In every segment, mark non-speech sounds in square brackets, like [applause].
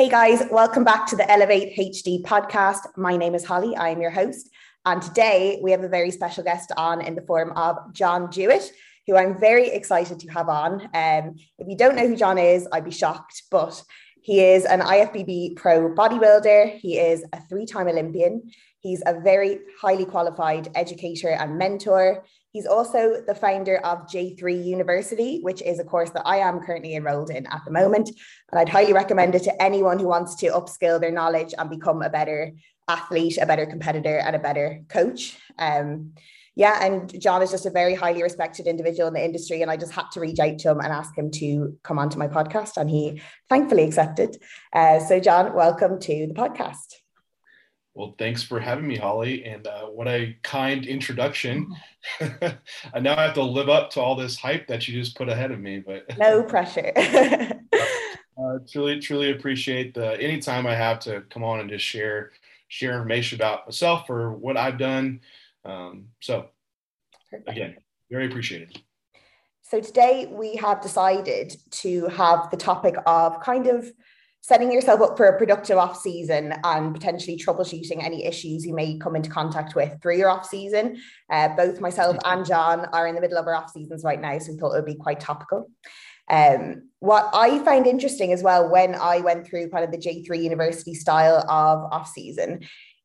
Hey guys, welcome back to the Elevate HD podcast. My name is Holly, I am your host. And today we have a very special guest on in the form of John Jewett, who I'm very excited to have on. Um, if you don't know who John is, I'd be shocked, but he is an IFBB pro bodybuilder. He is a three time Olympian. He's a very highly qualified educator and mentor. He's also the founder of J3 University, which is a course that I am currently enrolled in at the moment. And I'd highly recommend it to anyone who wants to upskill their knowledge and become a better athlete, a better competitor, and a better coach. Um, yeah, and John is just a very highly respected individual in the industry. And I just had to reach out to him and ask him to come onto my podcast. And he thankfully accepted. Uh, so, John, welcome to the podcast. Well, thanks for having me, Holly. And uh, what a kind introduction. [laughs] I now have to live up to all this hype that you just put ahead of me. But no pressure. [laughs] uh, truly, truly appreciate the anytime I have to come on and just share share information about myself or what I've done. Um, so, Perfect. again, very appreciated. So today we have decided to have the topic of kind of setting yourself up for a productive off season and potentially troubleshooting any issues you may come into contact with through your off season. Uh, both myself and John are in the middle of our off seasons right now, so we thought it would be quite topical. Um, what I find interesting as well when I went through kind of the J3 university style of off season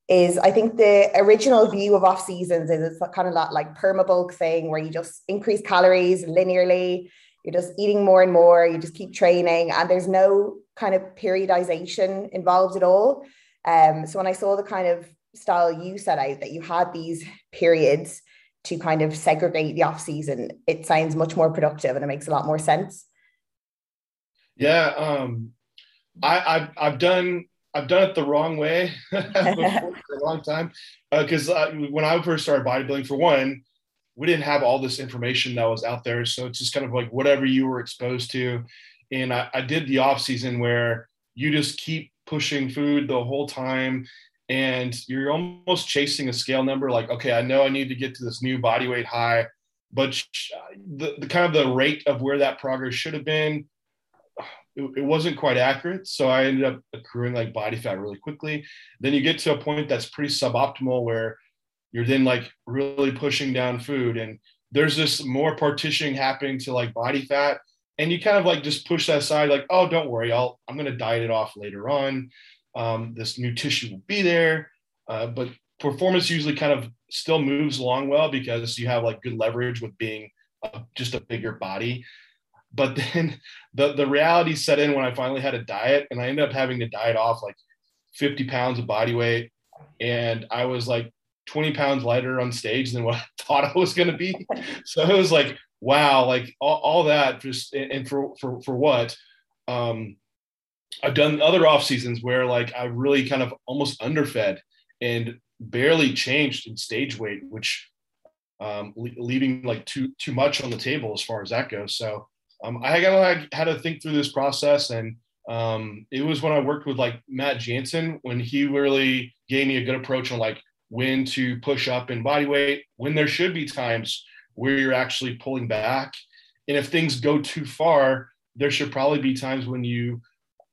is I think the original view of off seasons is it's kind of that like perma bulk thing where you just increase calories linearly you're just eating more and more you just keep training and there's no kind of periodization involved at all um, so when i saw the kind of style you set out that you had these periods to kind of segregate the off season it sounds much more productive and it makes a lot more sense yeah um, I, I've, I've done I've done it the wrong way [laughs] for a long time because uh, when I first started bodybuilding, for one, we didn't have all this information that was out there. So it's just kind of like whatever you were exposed to. And I, I did the off season where you just keep pushing food the whole time and you're almost chasing a scale number. Like okay i know i need to get to this new body weight high but the, the kind of the rate of where that progress should have been it, it wasn't quite accurate. So i ended up accruing like body fat really quickly. Then you get to a point that's pretty suboptimal where you're then like really pushing down food. And there's this more partitioning happening to like body fat and you kind of like just push that aside like oh don't worry. I'll i'm going to diet it off later on. Um, this new tissue will be there. Uh, but performance usually kind of still moves along well because you have like good leverage with being a, just a bigger body. But [laughs] then the, the reality set in when i finally had a diet and i ended up having to diet off like 50 pounds of body weight. And i was like 20 pounds lighter on stage than what [laughs] I thought I was going to be. So it was like, wow, like all, all that just, and for, for, for what? Um, I've done other off seasons where like I really kind of almost underfed and barely changed in stage weight, which um, leaving like too too much on the table as far as that goes. So um, I got had to think through this process, and um, it was when I worked with like Matt Jansen when he really gave me a good approach on like when to push up in body weight, when there should be times where you're actually pulling back. And if things go too far, there should probably be times when you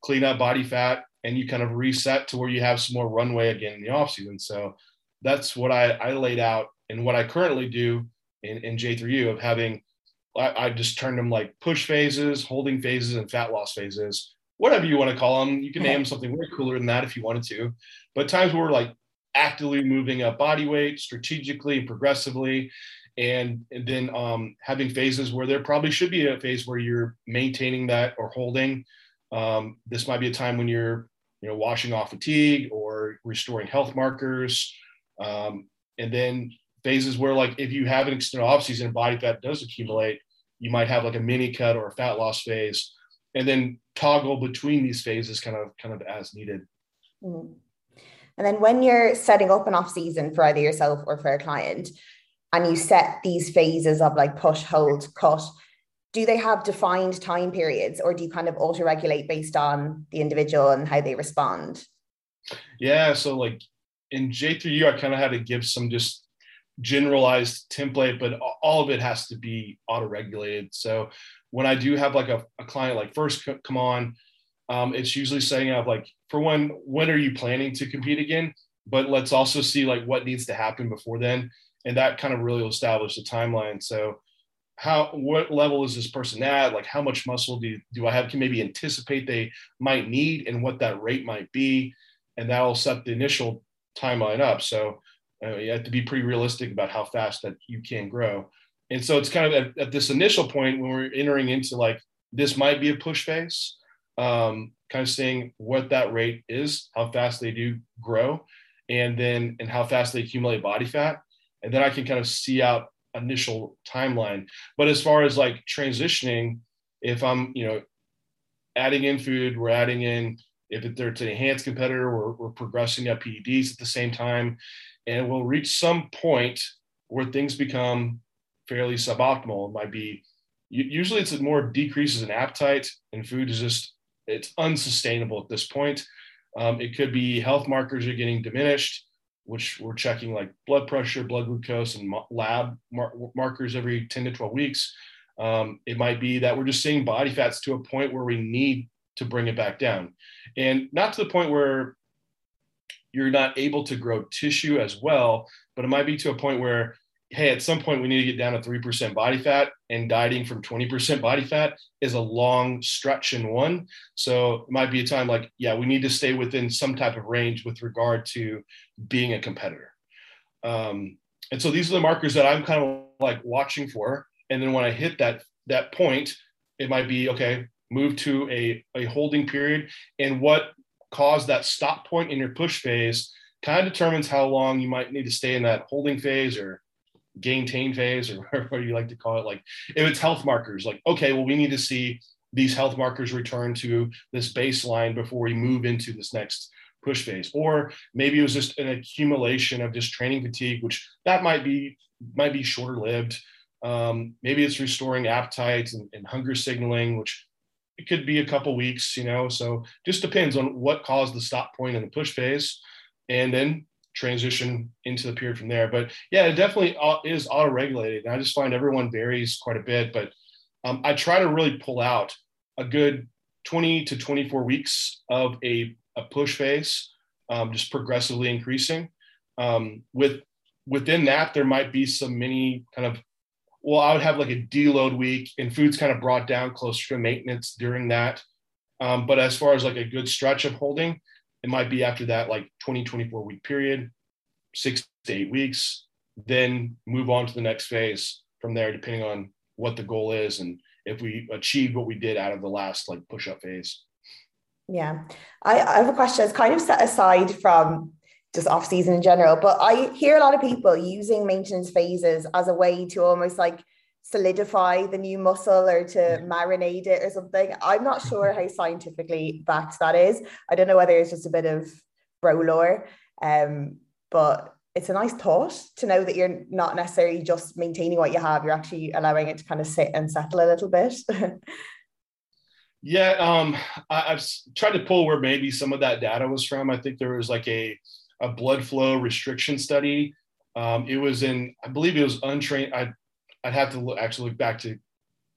clean up body fat and you kind of reset to where you have some more runway again in the off season. So that's what I, I laid out and what I currently do in, in J3U of having, I, I just turned them like push phases, holding phases, and fat loss phases, whatever you want to call them. You can name something way cooler than that if you wanted to. But times where we're like actively moving up body weight strategically, and progressively, and, and then um, having phases where there probably should be a phase where you're maintaining that or holding. Um, this might be a time when you're, you know, washing off fatigue or restoring health markers. Um, and then phases where, like, if you have an extended off season, body fat does accumulate, you might have like a mini cut or a fat loss phase, and then toggle between these phases, kind of, kind of as needed. Mm. And then when you're setting up an off season for either yourself or for a client, and you set these phases of like push, hold, cut, do they have defined time periods or do you kind of auto regulate based on the individual and how they respond? Yeah. So, like in J3U, I kind of had to give some just generalized template, but all of it has to be auto regulated. So, when I do have like a, a client like first come on, um, it's usually setting up like for one, when are you planning to compete again? But let's also see like what needs to happen before then, and that kind of really will establish the timeline. So how what level is this person at? Like how much muscle do, do i have? Can maybe anticipate they might need and what that rate might be. And that'll set the initial timeline up. So uh, you have to be pretty realistic about how fast that you can grow. And so it's kind of at, at this initial point when we're entering into like this might be a push phase um, kind of seeing what that rate is how fast they do grow and then and how fast they accumulate body fat and then i can kind of see out initial timeline. But as far as like transitioning, if I'm, you know, adding in food, we're adding in, if it's an enhanced competitor, we're, we're progressing up PEDs at the same time. And we'll reach some point where things become fairly suboptimal. It might be, usually it's more decreases in appetite and food is just, it's unsustainable at this point. Um, it could be health markers are getting diminished which we're checking like blood pressure, blood glucose, and lab mar- markers every 10 to 12 weeks. Um, it might be that we're just seeing body fats to a point where we need to bring it back down. And not to the point where you're not able to grow tissue as well, but it might be to a point where hey, at some point we need to get down to 3% body fat, and dieting from 20% body fat is a long stretch in one. So it might be a time like, yeah, we need to stay within some type of range with regard to being a competitor. Um, and so these are the markers that I'm kind of like watching for. And then when I hit that that point, it might be okay, move to a, a holding period. And what caused that stop point in your push phase kind of determines how long you might need to stay in that holding phase or gain phase or [laughs] whatever you like to call it like if it's health markers like okay well we need to see these health markers return to this baseline before we move into this next push phase. Or maybe it was just an accumulation of just training fatigue which that might be might be shorter lived um, maybe it's restoring appetite and, and hunger signaling which it could be a couple weeks you know? So just depends on what caused the stop point in the push phase. And then transition into the period from there. But yeah, it definitely is auto regulated. And I just find everyone varies quite a bit. But um, I try to really pull out a good 20 to 24 weeks of a, a push phase, um, just progressively increasing. Um, with within that, there might be some mini kind of well, I would have like a deload week and food's kind of brought down closer to maintenance during that. Um, but as far as like a good stretch of holding, it might be after that like 20, 24 week period, six to eight weeks, then move on to the next phase from there, depending on what the goal is and if we achieved what we did out of the last like push up phase. Yeah. I, I have a question. It's kind of set aside from just off season in general, but I hear a lot of people using maintenance phases as a way to almost like solidify the new muscle or to marinate it or something. I'm not sure [laughs] how scientifically backed that is. I don't know whether it's just a bit of bro lore, um, but it's a nice thought to know that you're not necessarily just maintaining what you have, you're actually allowing it to kind of sit and settle a little bit. [laughs] yeah, um, I, have tried to pull where maybe some of that data was from. I think there was like a, a blood flow restriction study. Um, it was in, I believe it was untrained. I I'd have to look, actually look back to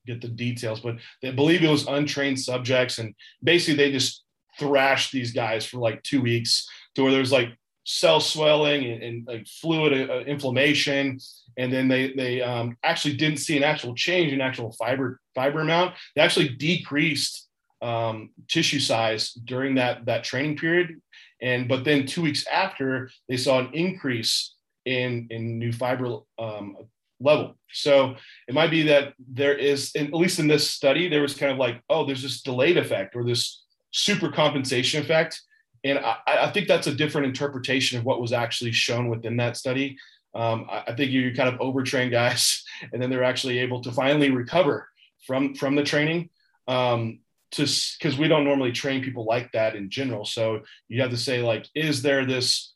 get the details, but they believe it was untrained subjects, and basically they just thrashed these guys for like two weeks to where there's like cell swelling and, and like fluid uh, inflammation, and then they they um, actually didn't see an actual change in actual fiber fiber amount. They actually decreased um, tissue size during that that training period, and but then two weeks after they saw an increase in in new fiber um, level. So it might be that there is, at least in this study, there was kind of like, oh, there's this delayed effect or this super compensation effect. And I, I think that's a different interpretation of what was actually shown within that study. Um, I, I think you kind of overtrain guys, [laughs] and then they're actually able to finally recover from from the training. Um, because we don't normally train people like that in general. So you have to say like, is there this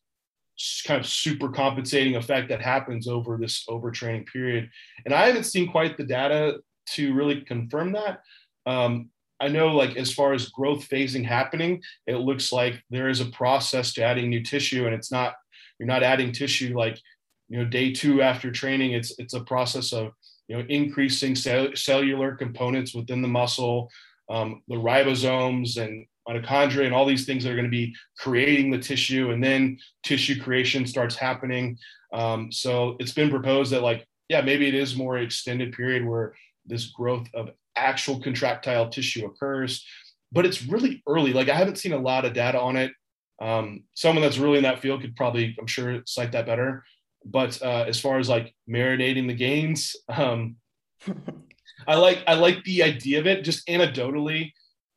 kind of super compensating effect that happens over this overtraining period. And I haven't seen quite the data to really confirm that. Um, I know, like, as far as growth phasing happening, it looks like there is a process to adding new tissue, and it's not, you're not adding tissue like, you know, day two after training. It's, it's a process of, you know, increasing cell- cellular components within the muscle, um, the ribosomes and mitochondria and all these things that are going to be creating the tissue and then tissue creation starts happening. Um, so it's been proposed that like yeah maybe it is more extended period where this growth of actual contractile tissue occurs but it's really early. Like i haven't seen a lot of data on it. Um, someone that's really in that field could probably i'm sure cite that better. But uh, as far as like marinating the gains um, [laughs] i like i like the idea of it. Just anecdotally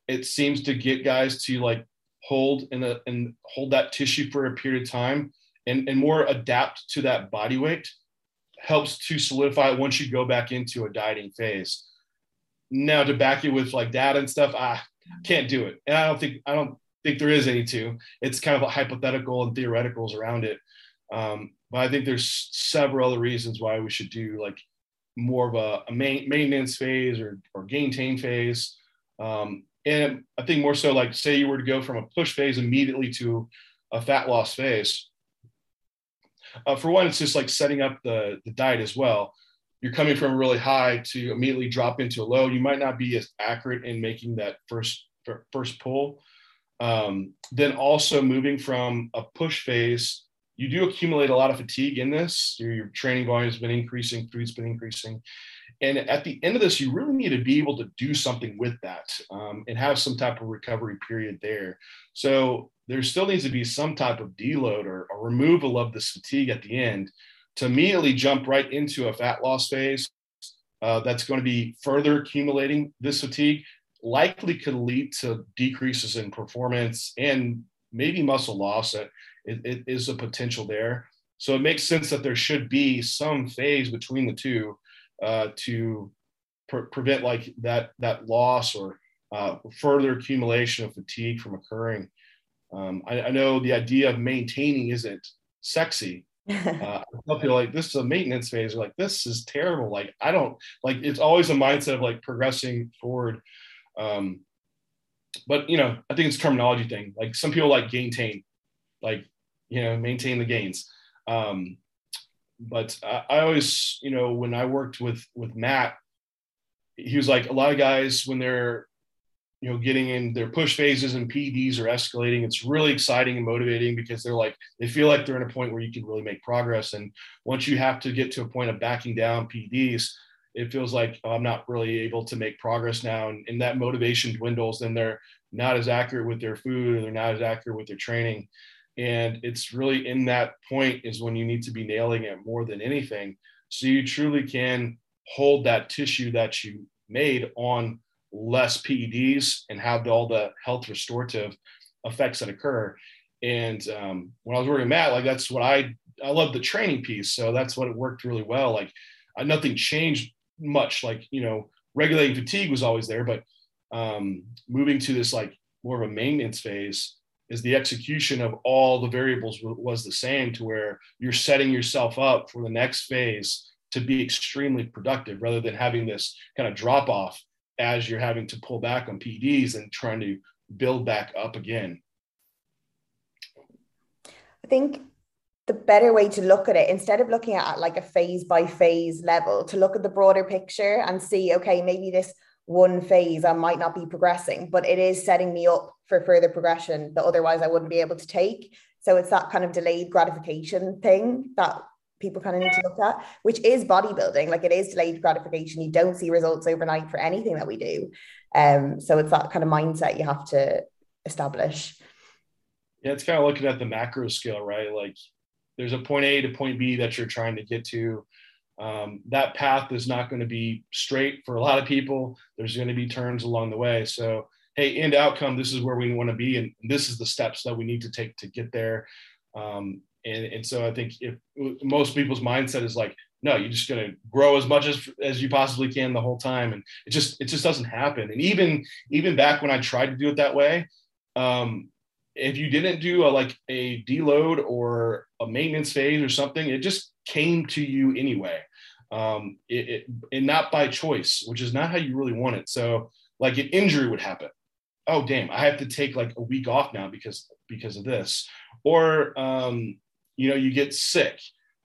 it seems to get guys to like hold in a and hold that tissue for a period of time and, and more adapt to that body weight helps to solidify once you go back into a dieting phase. Now to back it with like data and stuff, I can't do it. And I don't think I don't think there is any to. It's kind of a hypothetical and theoreticals around it. Um, but I think there's several other reasons why we should do like more of a, a main, maintenance phase or, or gain phase. Um, and I think more so like say you were to go from a push phase immediately to a fat loss phase. Uh, for one, it's just like setting up the, the diet as well. You're coming from really high to immediately drop into a low. You might not be as accurate in making that first first pull. Um, then also moving from a push phase, you do accumulate a lot of fatigue in this. Your, your training volume has been increasing, food's been increasing, and at the end of this, you really need to be able to do something with that um, and have some type of recovery period there. So there still needs to be some type of deload or, or removal of this fatigue at the end to immediately jump right into a fat loss phase. Uh, that's going to be further accumulating this fatigue, likely could lead to decreases in performance and maybe muscle loss. It, it is a potential there. So it makes sense that there should be some phase between the two uh, to pre- prevent like that that loss or uh, further accumulation of fatigue from occurring. Um, I, I, know the idea of maintaining isn't sexy. [laughs] Uh, I people like this is a maintenance phase. Like this is terrible. Like I don't like. It's always a mindset of like progressing forward. Um, but you know, I think it's a terminology thing. Like some people like gaintain, like you know, maintain the gains. Um, but I, I always, you know, when I worked with with Matt, he was like a lot of guys when they're you know getting in their push phases and PEDs are escalating. It's really exciting and motivating because they're like they feel like they're in a point where you can really make progress. And once you have to get to a point of backing down PEDs, it feels like oh, I'm not really able to make progress now, and, and that motivation dwindles. Then they're not as accurate with their food, or they're not as accurate with their training. And it's really in that point is when you need to be nailing it more than anything. So you truly can hold that tissue that you made on less PEDs and have all the health restorative effects that occur. And um, when I was working Matt, like that's what I I love the training piece. So that's what it worked really well. Like I, nothing changed much. Like you know, regulating fatigue was always there, but um, moving to this like more of a maintenance phase is the execution of all the variables was the same to where you're setting yourself up for the next phase to be extremely productive rather than having this kind of drop off as you're having to pull back on PEDs and trying to build back up again. I think the better way to look at it, instead of looking at like a phase by phase level, to look at the broader picture and see, okay, maybe this one phase I might not be progressing, but it is setting me up for further progression that otherwise I wouldn't be able to take. So it's that kind of delayed gratification thing that people kind of need to look at, which is bodybuilding. Like it is delayed gratification. You don't see results overnight for anything that we do. Um, so it's that kind of mindset you have to establish. Yeah, it's kind of looking at the macro scale, right? Like there's a point A to point B that you're trying to get to um, that path is not going to be straight for a lot of people. There's going to be turns along the way. So, hey, end outcome, this is where we want to be, and this is the steps that we need to take to get there. Um, and, and so I think if most people's mindset is like, no, you're just going to grow as much as as you possibly can the whole time, and it just it just doesn't happen. And even even back when I tried to do it that way, um, if you didn't do a like a deload or a maintenance phase or something, it just came to you anyway. Um, it, it, and not by choice, which is not how you really want it. So like an injury would happen. Oh damn, I have to take like a week off now because because of this. Or um, you know, you get sick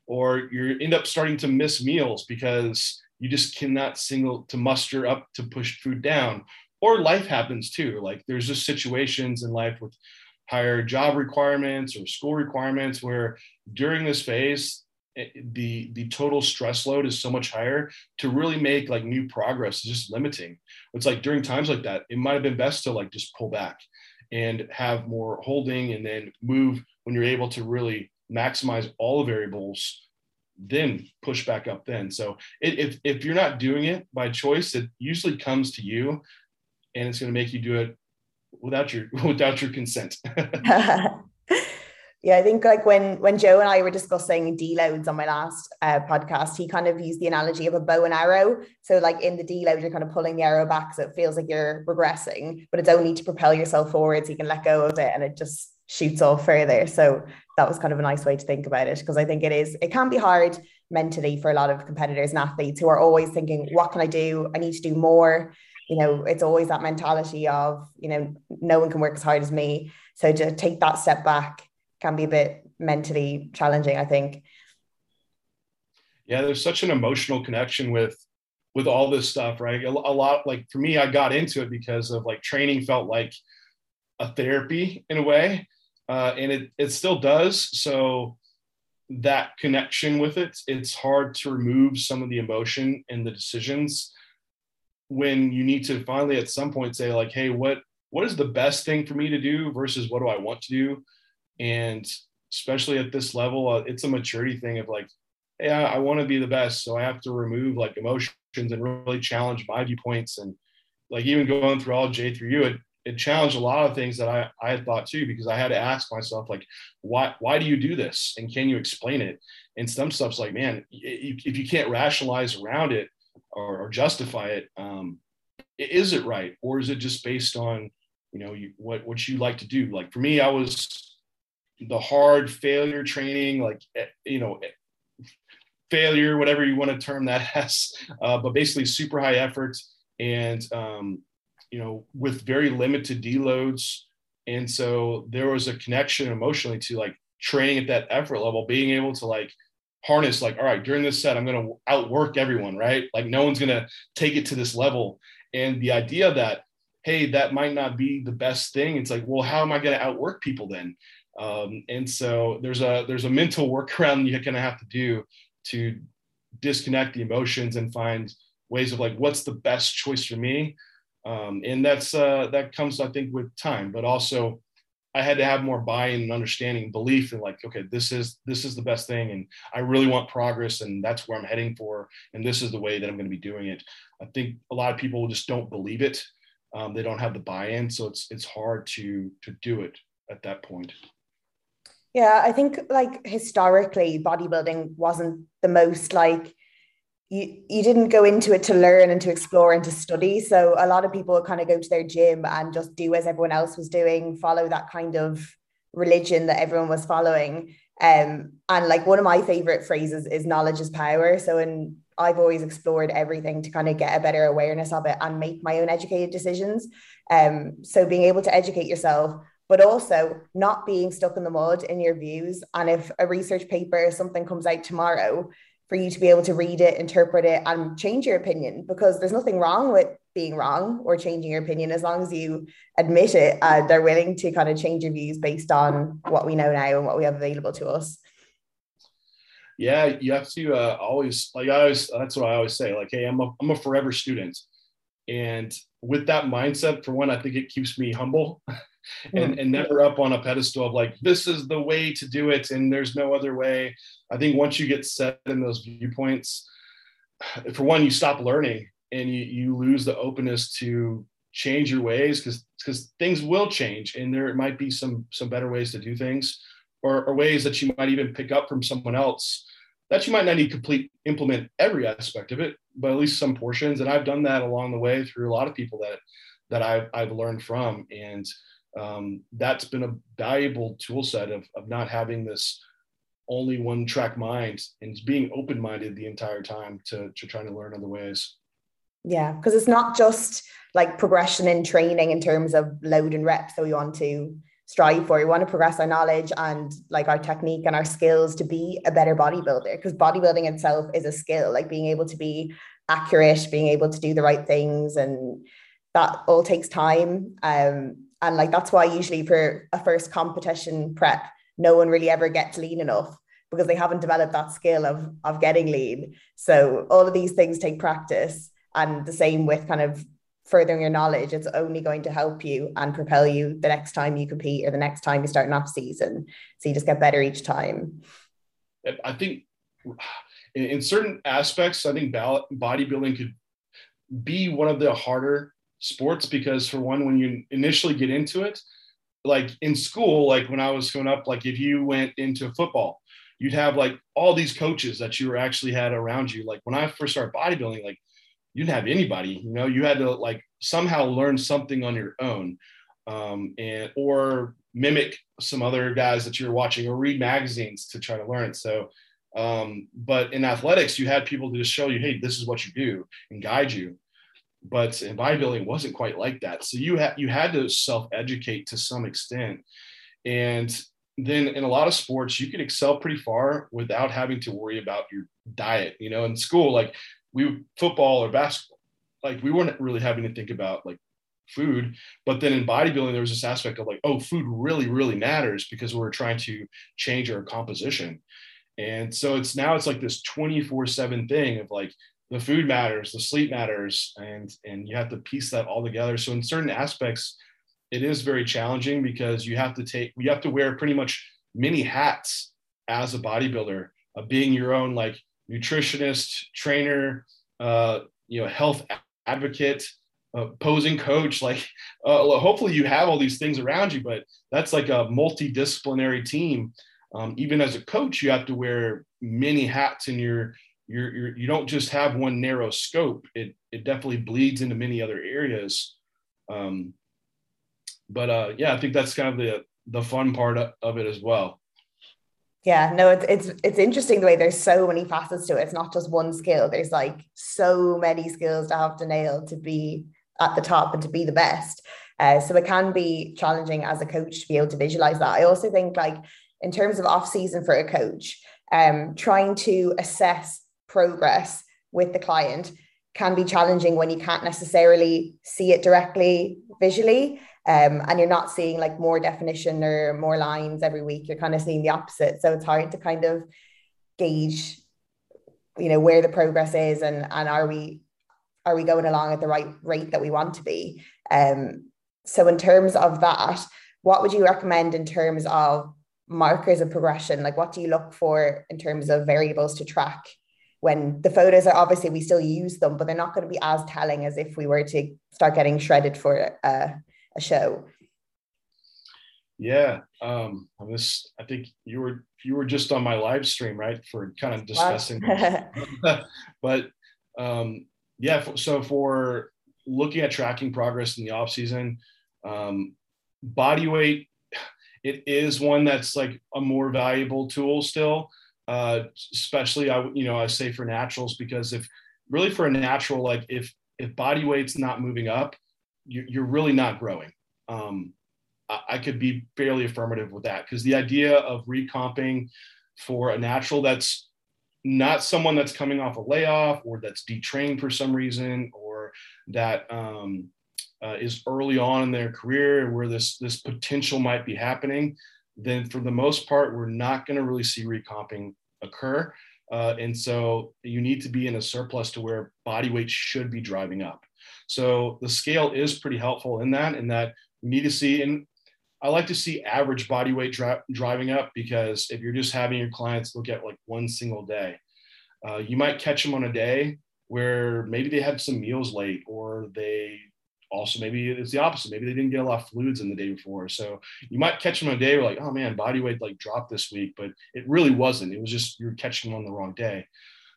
or you end up starting to miss meals because you just cannot single to muster up to push food down or life happens too. Like there's just situations in life with higher job requirements or school requirements where during this phase Eh, the the total stress load is so much higher to really make like new progress is just limiting it's like during times like that it might have been best to like just pull back and have more holding and then move when you're able to really maximize all the variables then push back up then so it, if, if you're not doing it by choice it usually comes to you and it's going to make you do it without your [laughs] without your consent. [laughs] [laughs] yeah, I think like when when Joe and I were discussing deloads on my last uh, podcast, he kind of used the analogy of a bow and arrow. So like in the deload, you're kind of pulling the arrow back, so it feels like you're regressing, but it's only to propel yourself forward, so you can let go of it, and it just shoots off further. So that was kind of a nice way to think about it because I think it is it can be hard mentally for a lot of competitors and athletes who are always thinking, what can I do? I need to do more you know it's always that mentality of you know no one can work as hard as me so to take that step back can be a bit mentally challenging i think. Yeah there's such an emotional connection with with all this stuff right? A, lot like for me i got into it because of like training felt like a therapy in a way uh, and it it still does. So that connection with it it's hard to remove some of the emotion and the decisions when you need to finally at some point say like hey what what is the best thing for me to do versus what do i want to do and especially at this level uh, it's a maturity thing of like hey i, I want to be the best so i have to remove like emotions and really challenge my viewpoints and like even going through all J3U it, it challenged a lot of things that I, I had thought too because i had to ask myself like why why do you do this and can you explain it and some stuff's like man if you can't rationalize around it or, or justify it. Um, is it right, or is it just based on you know you, what what you like to do? Like for me, I was the hard failure training, like eh, you know eh, failure, whatever you want to term that [laughs] as, uh, but basically super high effort and um, you know with very limited deloads. And so there was a connection emotionally to like training at that effort level, being able to like harness like all right during this set i'm going to outwork everyone right? Like no one's going to take it to this level. And the idea that hey that might not be the best thing it's like well how am i going to outwork people then um, and so there's a there's a mental workaround [laughs] you're to have to do to disconnect the emotions and find ways of like what's the best choice for me um, and that's uh, that comes i think with time but also I had to have more buy-in and understanding, belief in like, okay, this is this is the best thing, and I really want progress, and that's where I'm heading for, and this is the way that I'm going to be doing it. I think a lot of people just don't believe it. Um, they don't have the buy-in, so it's it's hard to to do it at that point. Yeah, I think like historically, bodybuilding wasn't the most like you you didn't go into it to learn and to explore and to study. So a lot of people kind of go to their gym and just do as everyone else was doing follow that kind of religion that everyone was following. Um and like one of my favorite phrases is knowledge is power. So in I've always explored everything to kind of get a better awareness of it and make my own educated decisions. Um so being able to educate yourself but also not being stuck in the mud in your views. And if a research paper or something comes out tomorrow for you to be able to read it, interpret it, and change your opinion because there's nothing wrong with being wrong or changing your opinion as long as you admit it and are willing to kind of change your views based on what we know now and what we have available to us. Yeah, you have to uh, always like I always that's what I always say like hey I'm a I'm a forever student. And with that mindset for one I think it keeps me humble [laughs] and, mm. and never up on a pedestal of like this is the way to do it and there's no other way. I think once you get set in those viewpoints [sighs] for one you stop learning and you, you lose the openness to change your ways because because things will change and there might be some some better ways to do things or, or ways that you might even pick up from someone else that you might not need to complete implement every aspect of it but at least some portions. And i've done that along the way through a lot of people that that i've, I've learned from. And um, that's been a valuable tool set of, of not having this only one track mind and being open minded the entire time to, to trying to learn other ways. Yeah, because it's not just like progression in training in terms of load and reps that we want to strive for. We want to progress our knowledge and like our technique and our skills to be a better bodybuilder because bodybuilding itself is a skill, like being able to be accurate, being able to do the right things and that all takes time. Um, and like that's why usually for a first competition prep, no one really ever gets lean enough because they haven't developed that skill of of getting lean. So all of these things take practice. And the same with kind of furthering your knowledge, it's only going to help you and propel you the next time you compete or the next time you start an off season. So you just get better each time. I think in certain aspects, I think bodybuilding could be one of the harder sports because, for one, when you initially get into it, like in school, like when I was growing up, like if you went into football, you'd have like all these coaches that you were actually had around you. Like when I first started bodybuilding, like you didn't have anybody, you know, you had to like somehow learn something on your own. Um, and or mimic some other guys that you're watching or read magazines to try to learn. So um, but in athletics, you had people to just show you, hey, this is what you do and guide you. But in bodybuilding, wasn't quite like that. So you had you had to self-educate to some extent. And then in a lot of sports, you can excel pretty far without having to worry about your diet. You know, in school, like we football or basketball, like we weren't really having to think about like food. But then in bodybuilding, there was this aspect of like, oh, food really, really matters because we're trying to change our composition. And so it's now it's like this 24 7 thing of like the food matters, the sleep matters, and and you have to piece that all together. So in certain aspects, it is very challenging because you have to take you have to wear pretty much many hats as a bodybuilder of being your own like nutritionist, trainer, uh, you know, health advocate, uh, posing coach. [laughs] Like, uh, hopefully you have all these things around you, but that's like a multidisciplinary team um, even as a coach, you have to wear many hats in your, your, your, you don't just have one narrow scope. It, it definitely bleeds into many other areas. Um, but uh, yeah, I think that's kind of the, the fun part of it as well. Yeah, no, it's it's it's interesting the way there's so many facets to it. It's not just one skill. There's like so many skills to have to nail to be at the top and to be the best. Uh, so it can be challenging as a coach to be able to visualize that. I also think like in terms of off season for a coach, um, trying to assess progress with the client can be challenging when you can't necessarily see it directly visually. Um, and you're not seeing like more definition or more lines every week. You're kind of seeing the opposite. So it's hard to kind of gauge, you know, where the progress is and and are we are we going along at the right rate that we want to be. Um, so in terms of that, what would you recommend in terms of markers of progression? Like, what do you look for in terms of variables to track when the photos are obviously we still use them, but they're not going to be as telling as if we were to start getting shredded for a, a show? Yeah, um, I was. I think you were you were just on my live stream, right, for kind of discussing. [laughs] [laughs] but um, yeah, so for looking at tracking progress in the off season, um, body weight it is one that's like a more valuable tool still. Uh, especially I you know I say for naturals because if really for a natural like if if body weight's not moving up, you, you're really not growing. Um, I, I could be fairly affirmative with that because the idea of recomping for a natural that's not someone that's coming off a layoff or that's detrained for some reason or that um, uh, is early on in their career where this this potential might be happening, then for the most part, we're not going to really see recomping occur. Uh, and so you need to be in a surplus to where body weight should be driving up. So the scale is pretty helpful in that, in that we need to see, and I like to see average body weight dri- driving up because if you're just having your clients look at like one single day, uh, you might catch them on a day where maybe they had some meals late or they also maybe it's the opposite. Maybe they didn't get a lot of fluids in the day before. So you might catch them on a day where like, oh man, body weight like dropped this week, but it really wasn't. It was just you're catching them on the wrong day.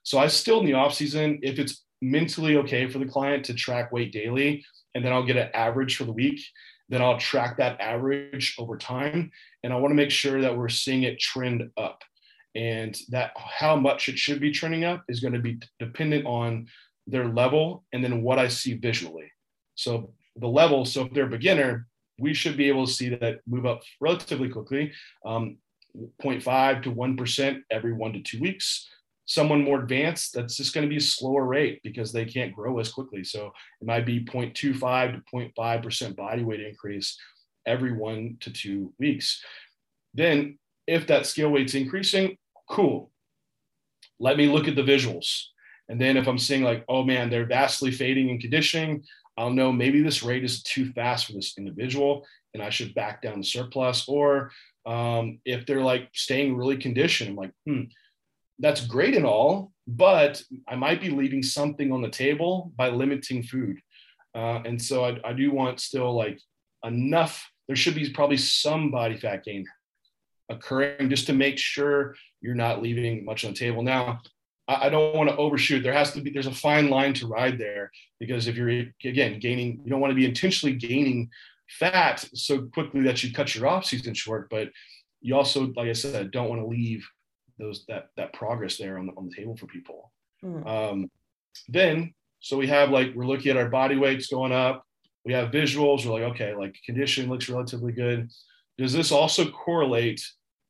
So I still in the off season, if it's mentally okay for the client to track weight daily, and then I'll get an average for the week, then I'll track that average over time. And I want to make sure that we're seeing it trend up. And that how much it should be trending up is going to be dependent on their level and then what I see visually. So the level, so if they're a beginner, we should be able to see that move up relatively quickly, um, 0.5 to 1% every one to two weeks. someone more advanced, that's just going to be a slower rate because they can't grow as quickly. So it might be 0.25 to 0.5% body weight increase every one to two weeks. Then, if that scale weight's increasing, cool. Let me look at the visuals. And then if I'm seeing like, oh man, they're vastly fading in conditioning, I'll know maybe this rate is too fast for this individual and I should back down the surplus. Or um, if they're like staying really conditioned, I'm like, hmm, that's great and all, but I might be leaving something on the table by limiting food. Uh, and so I, I do want still like enough, there should be probably some body fat gain occurring just to make sure you're not leaving much on the table. Now, I don't want to overshoot. There has to be, there's a fine line to ride there because if you're, again, gaining, you don't want to be intentionally gaining fat so quickly that you cut your off season short, but you also, like I said, don't want to leave those, that, that progress there on the, on the table for people. Mm. Um, then, so we have like, we're looking at our body weights going up. We have visuals. We're like, okay, like condition looks relatively good. Does this also correlate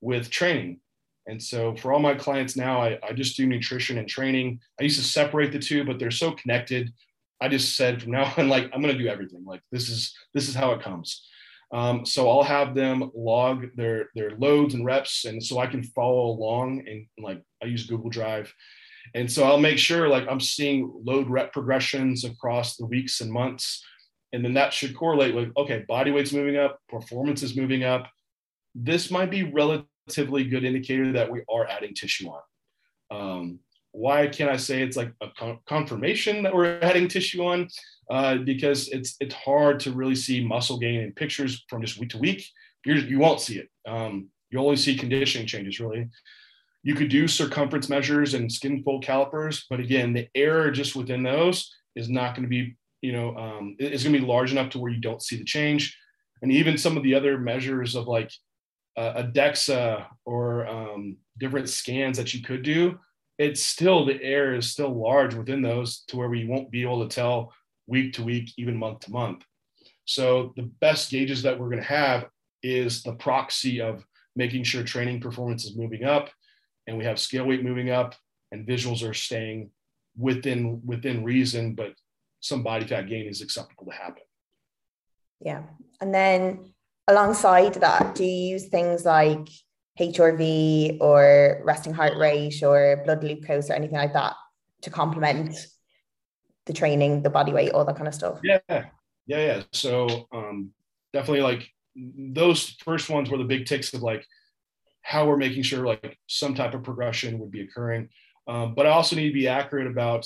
with training? And so for all my clients now, I, I just do nutrition and training. I used to separate the two, but they're so connected. I just said from now [laughs] on, like I'm gonna do everything. Like this is this is how it comes. Um, so I'll have them log their their loads and reps, and so I can follow along. And like I use Google Drive, and so I'll make sure like I'm seeing load rep progressions across the weeks and months, and then that should correlate with okay, body weight's moving up, performance is moving up. This might be relative relatively good indicator that we are adding tissue on. Um, why can't I say it's like a con- confirmation that we're adding tissue on? Uh, because it's it's hard to really see muscle gain in pictures from just week to week. You're, you will not see it. Um, you only see conditioning changes really. You could do circumference measures and skin fold calipers, but again, the error just within those is not going to be, you know, um, it's going to be large enough to where you don't see the change. And even some of the other measures of like a DEXA or um, different scans that you could do, it's still the error is still large within those to where we won't be able to tell week to week, even month to month. So the best gauges that we're going to have is the proxy of making sure training performance is moving up and we have scale weight moving up and visuals are staying within within reason but some body fat gain is acceptable to happen yeah and then alongside that, do you use things like HRV or resting heart rate or blood glucose or anything like that to complement the training, the body weight, all that kind of stuff? Yeah, yeah, yeah. So um, definitely like those first ones were the big ticks of like how we're making sure like some type of progression would be occurring. Um, but I also need to be accurate about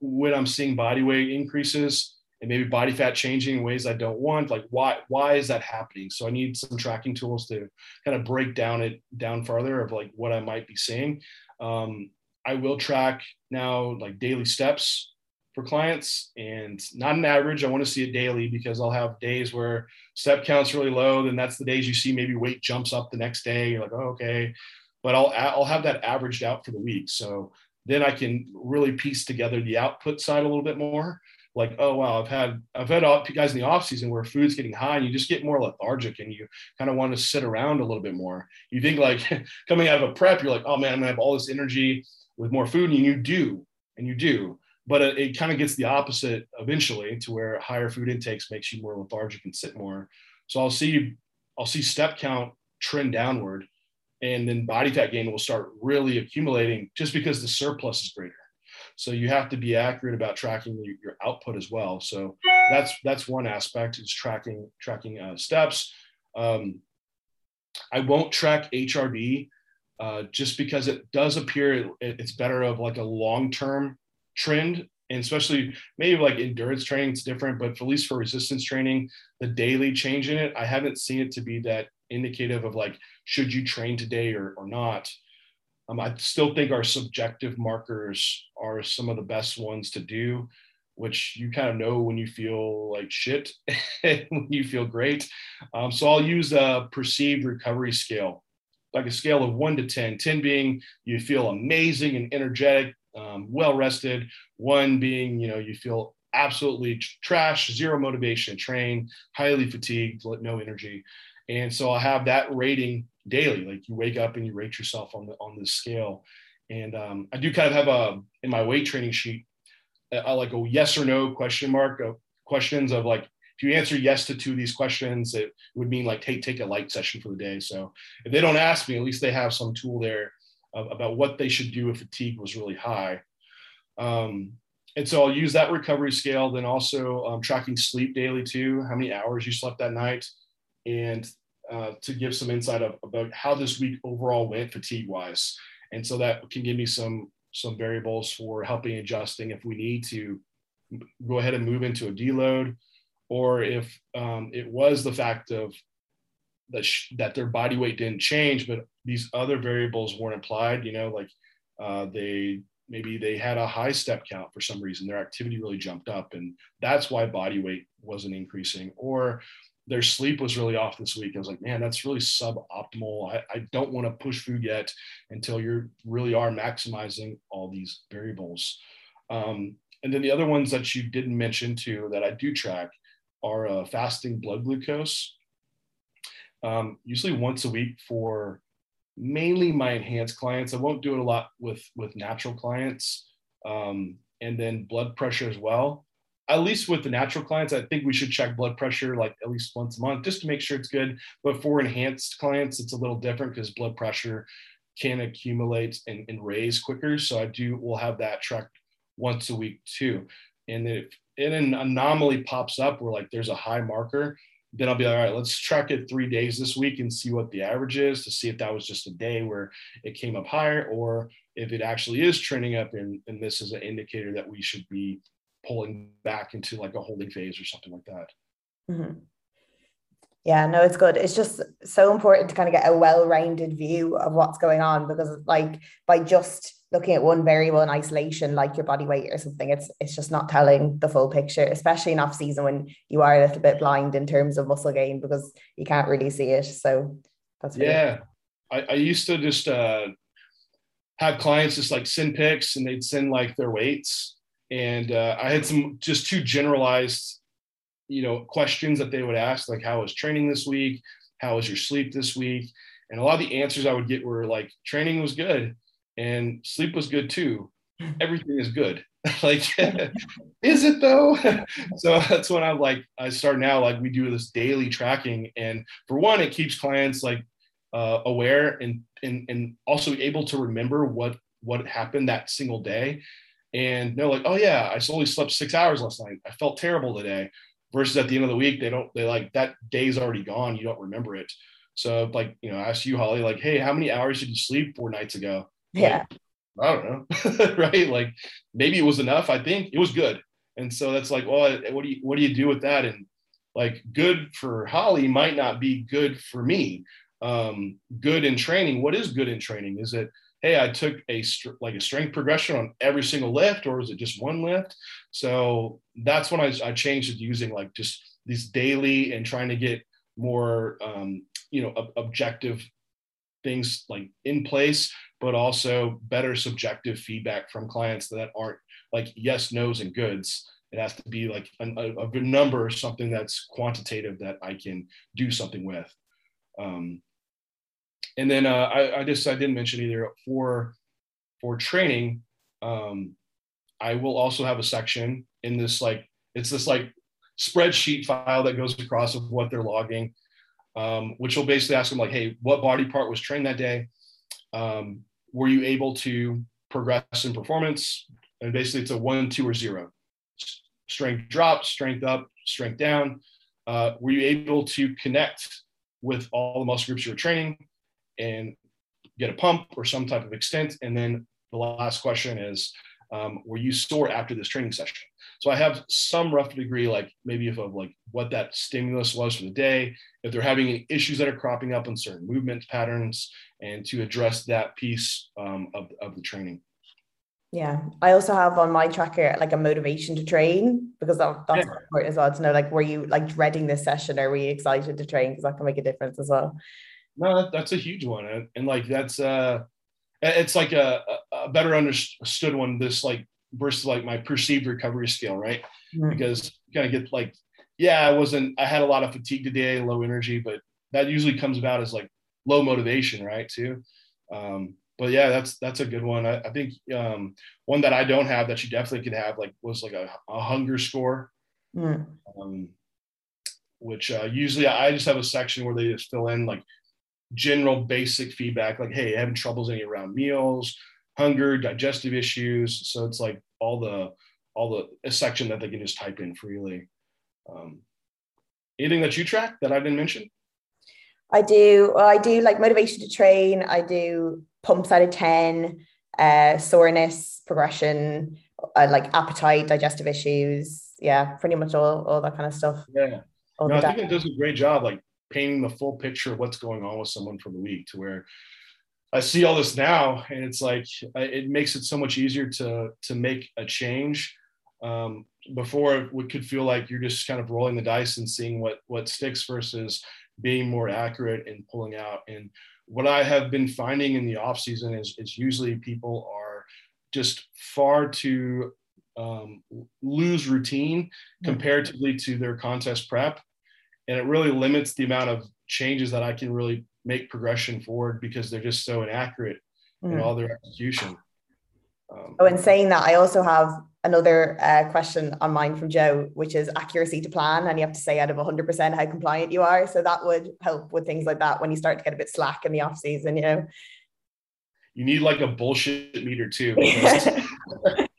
when I'm seeing body weight increases and maybe body fat changing in ways I don't want. Like why why is that happening? So I need some tracking tools to kind of break down it down farther of like what I might be seeing. Um, I will track now like daily steps for clients and not an average. I want to see it daily because I'll have days where step count's really low. Then that's the days you see maybe weight jumps up the next day. You're like, oh, okay. But I'll I'll have that averaged out for the week. So then I can really piece together the output side a little bit more like, oh wow, I've had I've had guys in the off season where food's getting high and you just get more lethargic and you kind of want to sit around a little bit more. You think like [laughs] coming out of a prep, you're like, oh man, I'm gonna have all this energy with more food, and you do, and you do. But it, it kind of gets the opposite eventually to where higher food intakes makes you more lethargic and sit more. So I'll see I'll see step count trend downward, and then body fat gain will start really accumulating just because the surplus is greater. So you have to be accurate about tracking your output as well. So that's that's one aspect is tracking tracking uh, steps. Um, I won't track HRV uh, just because it does appear it, it's better of like a long term trend and especially maybe like endurance training it's different but at least for resistance training the daily change in it i haven't seen it to be that indicative of like should you train today or, or not um, I still think our subjective markers are some of the best ones to do, which you kind of know when you feel like shit, [laughs] when you feel great. Um, so I'll use a perceived recovery scale, like a scale of one to 10, 10 being you feel amazing and energetic, um, well rested, one being, you know, you feel absolutely trash, zero motivation train, highly fatigued, no energy. And so I'll have that rating daily. Like you wake up and you rate yourself on the on the scale. And um, I do kind of have a in my weight training sheet, I like a yes or no question mark of questions of like if you answer yes to two of these questions, it would mean like take take a light session for the day. So if they don't ask me, at least they have some tool there of, about what they should do if fatigue was really high. Um, and so I'll use that recovery scale. Then also um, tracking sleep daily too, how many hours you slept that night, and uh, to give some insight of, about how this week overall went fatigue wise. And so that can give me some some variables for helping adjusting if we need to go ahead and move into a deload, or if um, it was the fact of that sh- that their body weight didn't change, but these other variables weren't applied. You know, like uh, they maybe they had a high step count for some reason, their activity really jumped up, and that's why body weight wasn't increasing, or their sleep was really off this week. I was like, man, that's really suboptimal. I, I don't want to push food yet until you really are maximizing all these variables. Um, and then the other ones that you didn't mention too that I do track are uh, fasting blood glucose. Um, usually once a week for mainly my enhanced clients. I won't do it a lot with with natural clients, um, and then blood pressure as well at least with the natural clients, I think we should check blood pressure like at least once a month just to make sure it's good. But for enhanced clients, it's a little different because blood pressure can accumulate and, and, raise quicker. So I do, we'll have that tracked once a week too. And if an anomaly pops up where like there's a high marker, then I'll be like, all right, let's track it three days this week and see what the average is to see if that was just a day where it came up higher or if it actually is trending up and, and this is an indicator that we should be pulling back into like a holding phase or something like that. Mm-hmm. Yeah, no, it's good. It's just so important to kind of get a well-rounded view of what's going on because like by just looking at one variable in isolation, like your body weight or something, it's it's just not telling the full picture, especially in off season when you are a little bit blind in terms of muscle gain because you can't really see it. So that's yeah. I, I used to just uh have clients just like send pics and they'd send like their weights and uh, I had some just two generalized, you know, questions that they would ask, like how was training this week, how was your sleep this week, and a lot of the answers I would get were like training was good and sleep was good too. [laughs] Everything is good. [laughs] like, [laughs] is it though? so that's when I'm like, I start now. Like we do this daily tracking, and for one, it keeps clients like uh, aware and and and also able to remember what what happened that single day and they're like, oh yeah, I only slept six hours last night. I felt terrible today. Versus at the end of the week, they don't. They like that day's already gone. You don't remember it. So like you know, I ask you, Holly, like, hey, how many hours did you sleep four nights ago? Yeah. Like, I don't know, [laughs] right? Like maybe it was enough. I think it was good. And so that's like, well, what do you what do you do with that? And like good for Holly might not be good for me. Um, good in training. What is good in training? Is it hey, I took a like a strength progression on every single lift, or is it just one lift? So that's when I, I changed to using like just these daily and trying to get more, um, you know, ob- objective things like in place, but also better subjective feedback from clients that aren't like yes, nos, and goods. It has to be like a, a number, something that's quantitative that I can do something with. Um, and then uh, I, I, just I didn't mention either for for training. Um, I will also have a section in this like it's this like spreadsheet file that goes across of what they're logging, um, which will basically ask them like, hey, what body part was trained that day? Um, were you able to progress in performance? And basically, it's a one, two, or zero. Strength drop, strength up, strength down. Uh, were you able to connect with all the muscle groups you were training? And get a pump or some type of extent. And then the last question is, um, were you sore after this training session? So I have some rough degree, like maybe if of like what that stimulus was for the day, if they're having any issues that are cropping up in certain movement patterns, and to address that piece um, of, of the training. Yeah, I also have on my tracker like a motivation to train because that, that's yeah. important as well to know like were you like dreading this session or were you excited to train because that can make a difference as well. No, that, that's a huge one, and, and, like that's uh, it's like a, a better understood one. This like versus like my perceived recovery scale, right? Mm-hmm. Because you kind of get like, yeah, I wasn't, I had a lot of fatigue today, low energy, but that usually comes about as like low motivation, right? Too. Um, but yeah, that's that's a good one. I, I think um, one that I don't have that you definitely could have like was like a, a hunger score. Mm. Um, which uh, usually I just have a section where they just fill in like general basic feedback, like, hey, having troubles any around meals, hunger, digestive issues. So it's like all the all the a section that they can just type in freely. Um, anything that you track that I didn't mention? I do. Well, I do like motivation to train. I do pumps out of ten, uh, soreness, progression, uh, like appetite, digestive issues. Yeah, pretty much all all that kind of stuff. Yeah. No, I think it does a great job, like painting the full picture of what's going on with someone for the week, to where I see all this now, and it's like it makes it so much easier to to make a change. Um, before it could feel like you're just kind of rolling the dice and seeing what what sticks versus being more accurate and pulling out. And what I have been finding in the off season is is usually people are just far too um, lose routine comparatively to their contest prep, and it really limits the amount of changes that I can really make progression forward because they're just so inaccurate mm. in all their execution. Um, oh, and saying that, I also have another uh, question on mine from Joe, which is accuracy to plan. And you have to say out of 100% how compliant you are. So that would help with things like that when you start to get a bit slack in the off season, you know. You need like a bullshit meter too. [laughs]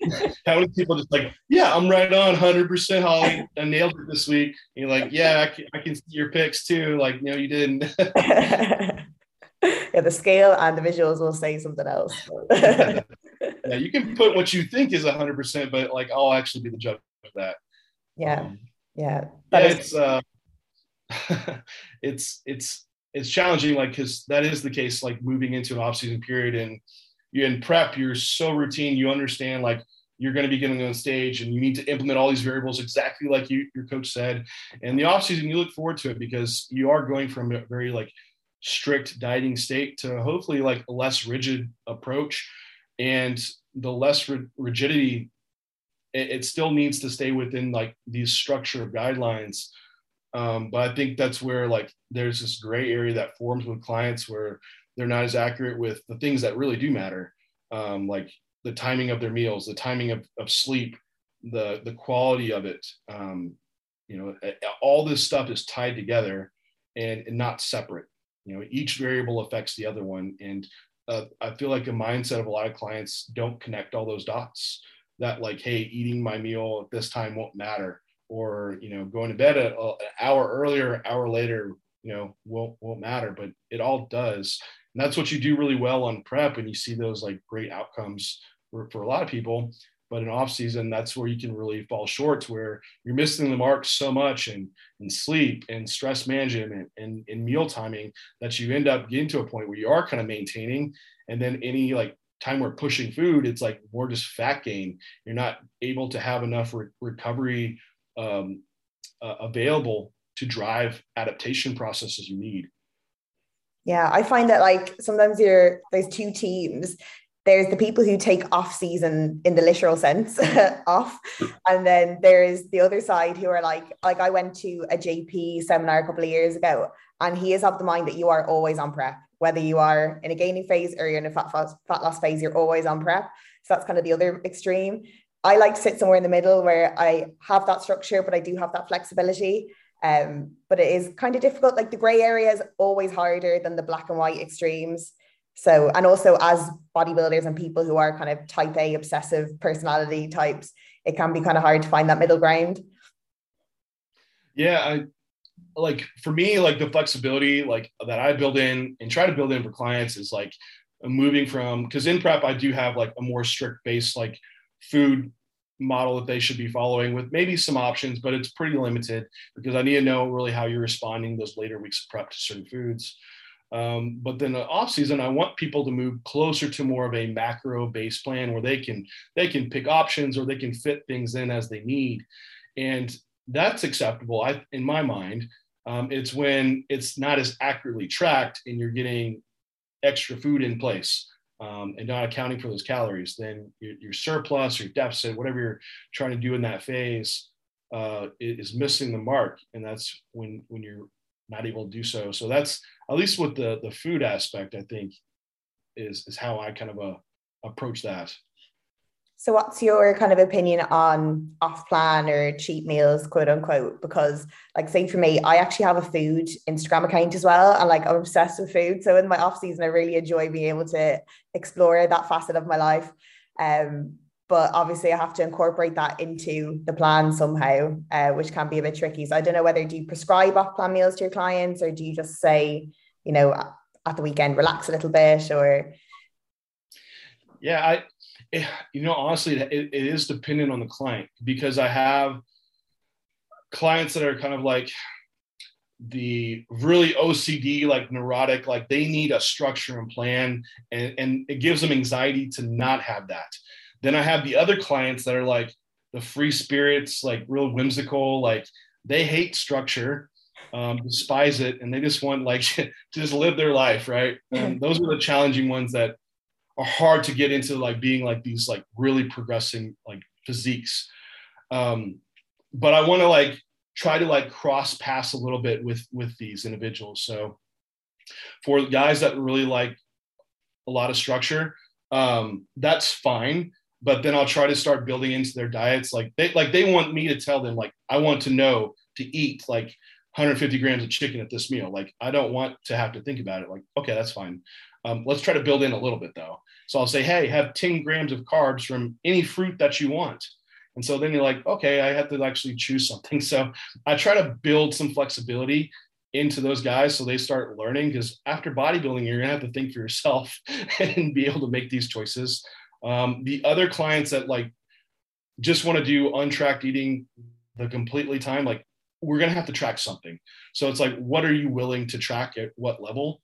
[laughs] how many people just like, yeah, I'm right on 100% Holly. I nailed it this week. And you're like, yeah, I can, I can see your pics too. Like, no, you didn't. [laughs] [laughs] yeah, the scale and the visuals will say something else. yeah, you can put what you think is 100%, but like, I'll actually be the judge of that. Yeah. Um, yeah. yeah is- it's, uh, it's, it's, it's challenging, like, because that is the case, like moving into an off season period and you're in prep, you're so routine, you understand like you're going to be getting on stage and you need to implement all these variables exactly like you, your coach said. And the off season, you look forward to it because you are going from a very like strict dieting state to hopefully like a less rigid approach. And the less rigidity, it, it, still needs to stay within like these structure guidelines. Um, but I think that's where like there's this gray area that forms with clients where they're not as accurate with the things that really do matter. Um, like the timing of their meals, the timing of, of sleep, the the quality of it. Um, you know, all this stuff is tied together and, and not separate. You know, each variable affects the other one, and uh, I feel like a mindset of a lot of clients don't connect all those dots. That like, hey, eating my meal at this time won't matter, or you know, going to bed a, a, an hour earlier, an hour later, you know, won't won't matter. But it all does, and that's what you do really well on prep, and you see those like great outcomes for, for a lot of people. But in off season, that's where you can really fall short, where you're missing the mark so much and in sleep and stress management and in meal timing that you end up getting to a point where you are kind of maintaining. And then any like time we're pushing food, it's like more just fat gain. You're not able to have enough re- recovery um, uh, available to drive adaptation processes you need. Yeah, I find that like sometimes you're there's two teams there's the people who take off season in the literal sense [laughs] off. And then there's the other side who are like like i went to a jp seminar a couple of years ago and he is of the mind that you are always on prep whether you are in a gaining phase or you're in a fat, fat loss phase you're always on prep. So that's kind of the other extreme. I like to sit somewhere in the middle where i have that structure but i do have that flexibility. Um, but it is kind of difficult. Like the gray area is always harder than the black and white extremes so, and also as bodybuilders and people who are kind of type A obsessive personality types, it can be kind of hard to find that middle ground. Yeah, I like for me, like the flexibility like that I build in and try to build in for clients is like moving from because in prep I do have like a more strict base like food model that they should be following with maybe some options, but it's pretty limited because I need to know really how you're responding those later weeks of prep to certain foods. Um, but then the off season, I want people to move closer to more of a macro base plan where they can they can pick options or they can fit things in as they need, and that's acceptable. I, in my mind, um, it's when it's not as accurately tracked and you're getting extra food in place um, and not accounting for those calories. Then your, your, surplus, your deficit, whatever you're trying to do in that phase, uh, is missing the mark, and that's when when you're not able to do so. So that's at least with the the food aspect. I think is is how I kind of uh, approach that. So, what's your kind of opinion on off plan or cheat meals, quote unquote? Because, like, say for me, I actually have a food Instagram account as well, and like I'm obsessed with food. So, in my off season, I really enjoy being able to explore that facet of my life. Um, but obviously, I have to incorporate that into the plan somehow, uh, which can be a bit tricky. So, I don't know whether do you prescribe off plan meals to your clients, or do you just say, you know, at the weekend, relax a little bit, or yeah, I Eh, you know, honestly, it, it is dependent on the client because I have clients that are kind of like the really OCD, like neurotic, like they need a structure and plan, and, and it gives them anxiety to not have that. Then I have the other clients that are like the free spirits, like real whimsical, like they hate structure, um, despise it, and they just want like [laughs] to just live their life, right? And those are the challenging ones that are hard to get into like being like these like really progressing like physiques. Um but i want to like try to like cross pass a little bit with with these individuals. So for guys that really like a lot of structure um that's fine but then i'll try to start building into their diets like they like they want me to tell them like i want to know to eat like 150 grams of chicken at this meal like i don't want to have to think about it like okay that's fine um, let's try to build in a little bit though. So I'll say, hey, have 10 grams of carbs from any fruit that you want. And so then you're like, okay, I have to actually choose something. [laughs] So I try to build some flexibility into those guys so they start learning because after bodybuilding, you're gonna have to think for yourself [laughs] and be able to make these choices. Um, the other clients that like just want to do untracked eating the completely time, like we're gonna have to track something. So it's like, what are you willing to track at what level?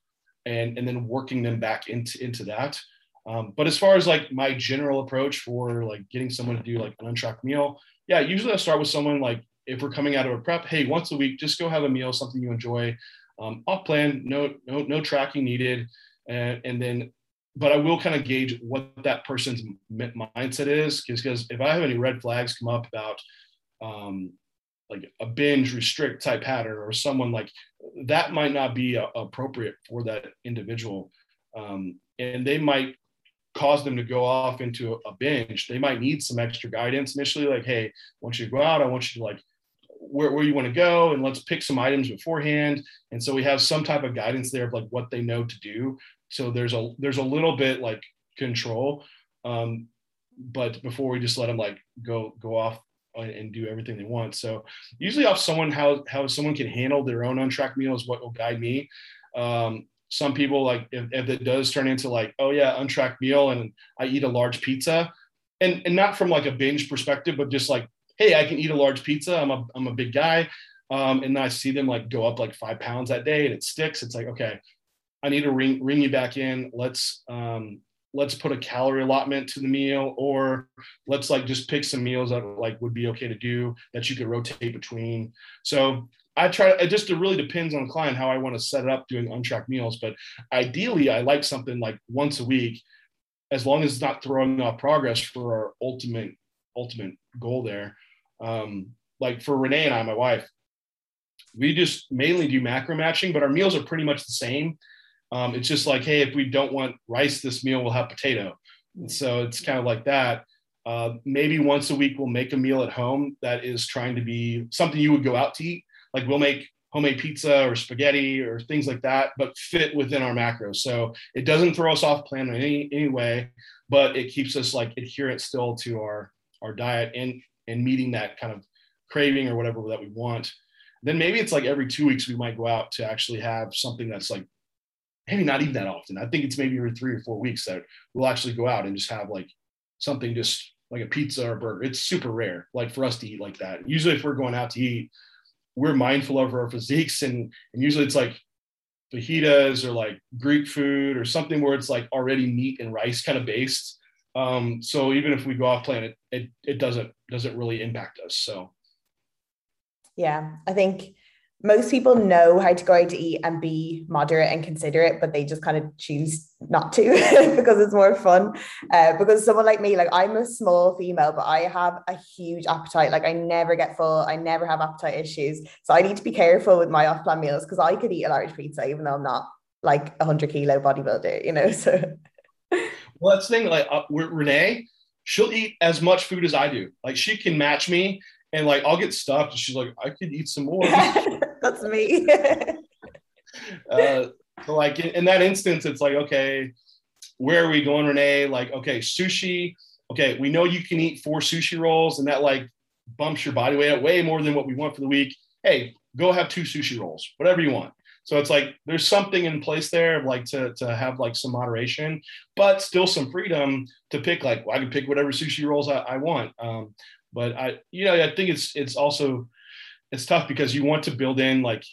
and and then working them back into into that. Um, but as far as like my general approach for like getting someone to do like an untracked meal, yeah, usually I start with someone like if we're coming out of a prep, hey, once a week, just go have a meal, something you enjoy, um, off plan, no no no tracking needed, and and then. But I will kind of gauge what that person's mindset is, because if I have any red flags come up about um, like a binge restrict type pattern or someone like that might not be uh, appropriate for that individual. Um, and they might cause them to go off into a, a binge. They might need some extra guidance initially like hey I want you to go out. I want you to like where, where you want to go and let's pick some items beforehand. And so we have some type of guidance there of like what they know to do so there's a there's a little bit like control um, but before we just let them like go go off and do everything they want. So usually off someone how how someone can handle their own untracked meal is what will guide me. Um, some people like if, if it does turn into like oh yeah untracked meal and I eat a large pizza, and and not from like a binge perspective, but just like hey I can eat a large pizza. I'm a I'm a big guy. Um, and I see them like go up like five pounds that day and it sticks. It's like, okay, I need to ring, ring you back in. Let's, um, let's put a calorie allotment to the meal or let's like just pick some meals that like would be okay to do that you could rotate between. So i try it just it really depends on the client how i want to set it up doing untracked meals. But ideally i like something like once a week as long as it's not throwing off progress for our ultimate ultimate goal there. Um, like for renee and i my wife we just mainly do macro matching but our meals are pretty much the same um, it's just like, hey, if we don't want rice this meal, we'll have potato. And so it's kind of like that. Uh, maybe once a week we'll make a meal at home that is trying to be something you would go out to eat. Like we'll make homemade pizza or spaghetti or things like that, but fit within our macros. So it doesn't throw us off plan in any, any way, but it keeps us like adherent still to our our diet and and meeting that kind of craving or whatever that we want. Then maybe it's like every two weeks we might go out to actually have something that's like maybe not even that often. I think it's maybe every three or four weeks that we'll actually go out and just have like something just like a pizza or a burger. It's super rare, like for us to eat like that. Usually, if we're going out to eat, we're mindful of our [laughs] physiques, and and usually it's like fajitas or like Greek food or something where it's like already meat and rice kind of based. Um, so even if we go off plan, it, it it doesn't doesn't really impact us. So yeah, I think most people know how to go out to eat and be moderate and considerate, but they just kind of choose not to [laughs] because it's more fun. Uh, because someone like me, like I'm a small female, but I have a huge appetite. Like I never get full. I never have appetite issues. So I need to be careful with my off-plan meals because I could eat a large pizza even though I'm not like a hundred kilo bodybuilder, you know. [laughs] So well, that's the thing. Like uh, Renee, she'll eat as much food as I do. Like she can match me, and like I'll get stuffed, and she's like, I could eat some more. [laughs] [laughs] that's me. [laughs] uh, like in, in that instance, it's like, okay, where are we going, Renee? Like, okay, sushi. Okay, we know you can eat four sushi rolls, and that like bumps your body weight up way more than what we want for the week. Hey, go have two sushi rolls, whatever you want. So it's like there's something in place there, like to to have like some moderation, but still some freedom to pick. Like well, I can pick whatever sushi rolls I, I want. Um, but I, you know, I think it's it's also it's tough because you want to build in like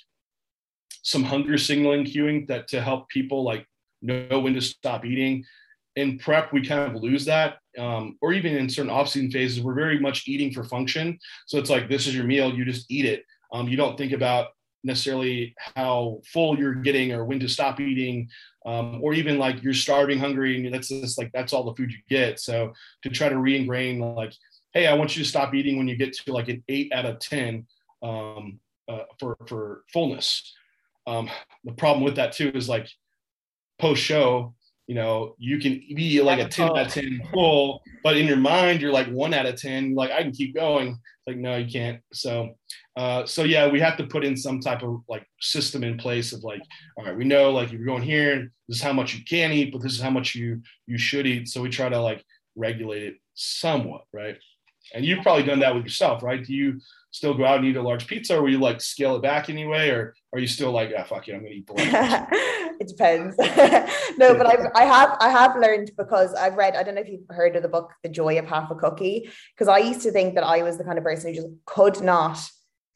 some hunger signaling cueing that to help people like know when to stop eating. In prep, we kind of lose that, um, or even in certain off-season phases, we're very much eating for function. So it's like this is your meal, you just eat it. Um, you don't think about necessarily how full you're getting or when to stop eating um, or even like you're starving hungry and that's just like that's all the food you get so to try to re-ingrain like hey i want you to stop eating when you get to like an 8 out of 10 um, uh, for for fullness um, the problem with that too is like post show, you know, you can be like a 10 out of 10 full, but in your mind, you're like one out of 10, like I can keep going. Like, no, you can't. So, uh, so yeah, we have to put in some type of like system in place of like, all right, we know like if you're going here, this is how much you can eat, but this is how much you you should eat. So we try to like regulate it somewhat, right? And you've probably done that with yourself, right? Do you still go out and eat a large pizza, or will you like scale it back anyway, or are you still like, ah, fuck it, I'm gonna eat [laughs] It depends. [laughs] no, but I've, I have I have learned because I've read. I don't know if you've heard of the book The Joy of Half a Cookie, because I used to think that I was the kind of person who just could not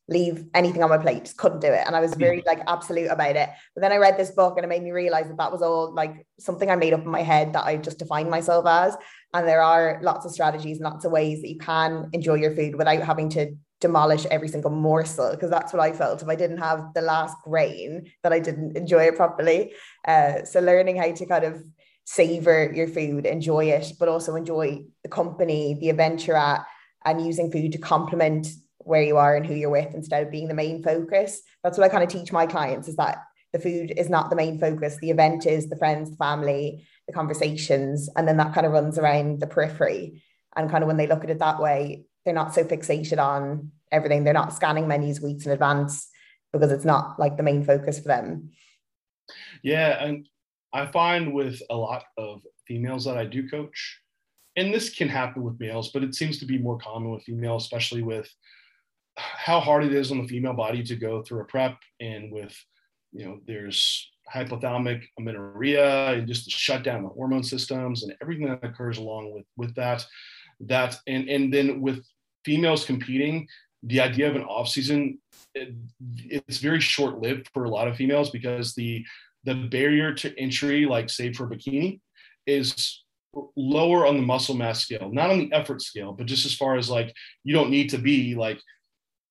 leave anything on my plate just couldn't do it. And i was very like absolute about it. But then i read this book and it made me realize that that was all like something i made up in my head that i just defined myself as. And there are lots of strategies and lots of ways that you can enjoy your food without having to demolish every single morsel because that's what I felt if I didn't have the last grain that I didn't enjoy it properly. Uh, so learning how to kind of savor your food, enjoy it, but also enjoy the company, the event you're at, and using food to complement where you are and who you're with instead of being the main focus. That's what I kind of teach my clients is that the food is not the main focus. The event is the friends, the family, the conversations, and then that kind of runs around the periphery. And kind of when they look at it that way, they're not so fixated on everything. They're not scanning menus weeks in advance because it's not like the main focus for them. Yeah. And I find with a lot of females that I do coach, and this can happen with males, but it seems to be more common with females, especially with how hard it is on the female body to go through a prep and with, you know, there's hypothalamic amenorrhea and just to shut down the hormone systems and everything that occurs along with with that that and and then with females competing, the idea of an off season it, it's very short lived for a lot of females because the the barrier to entry, like say for bikini, is lower on the muscle mass scale, not on the effort scale, but just as far as like you don't need to be like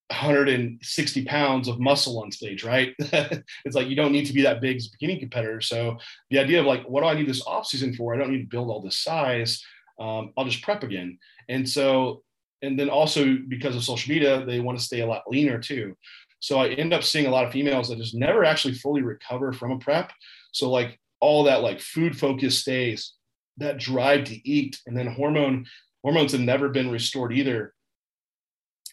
160 pounds of muscle on stage, right? [laughs] it's like you don't need to be that big as a bikini competitor. So the idea of like, what do I need this off season for? I don't need to build all this size. Um, I'll just prep again. And so and then also because of social media, they want to stay a lot leaner too. So I end up seeing a lot of females that just never actually fully recover from a prep. So like all that like food focus stays, that drive to eat, and then hormone hormones have never been restored either.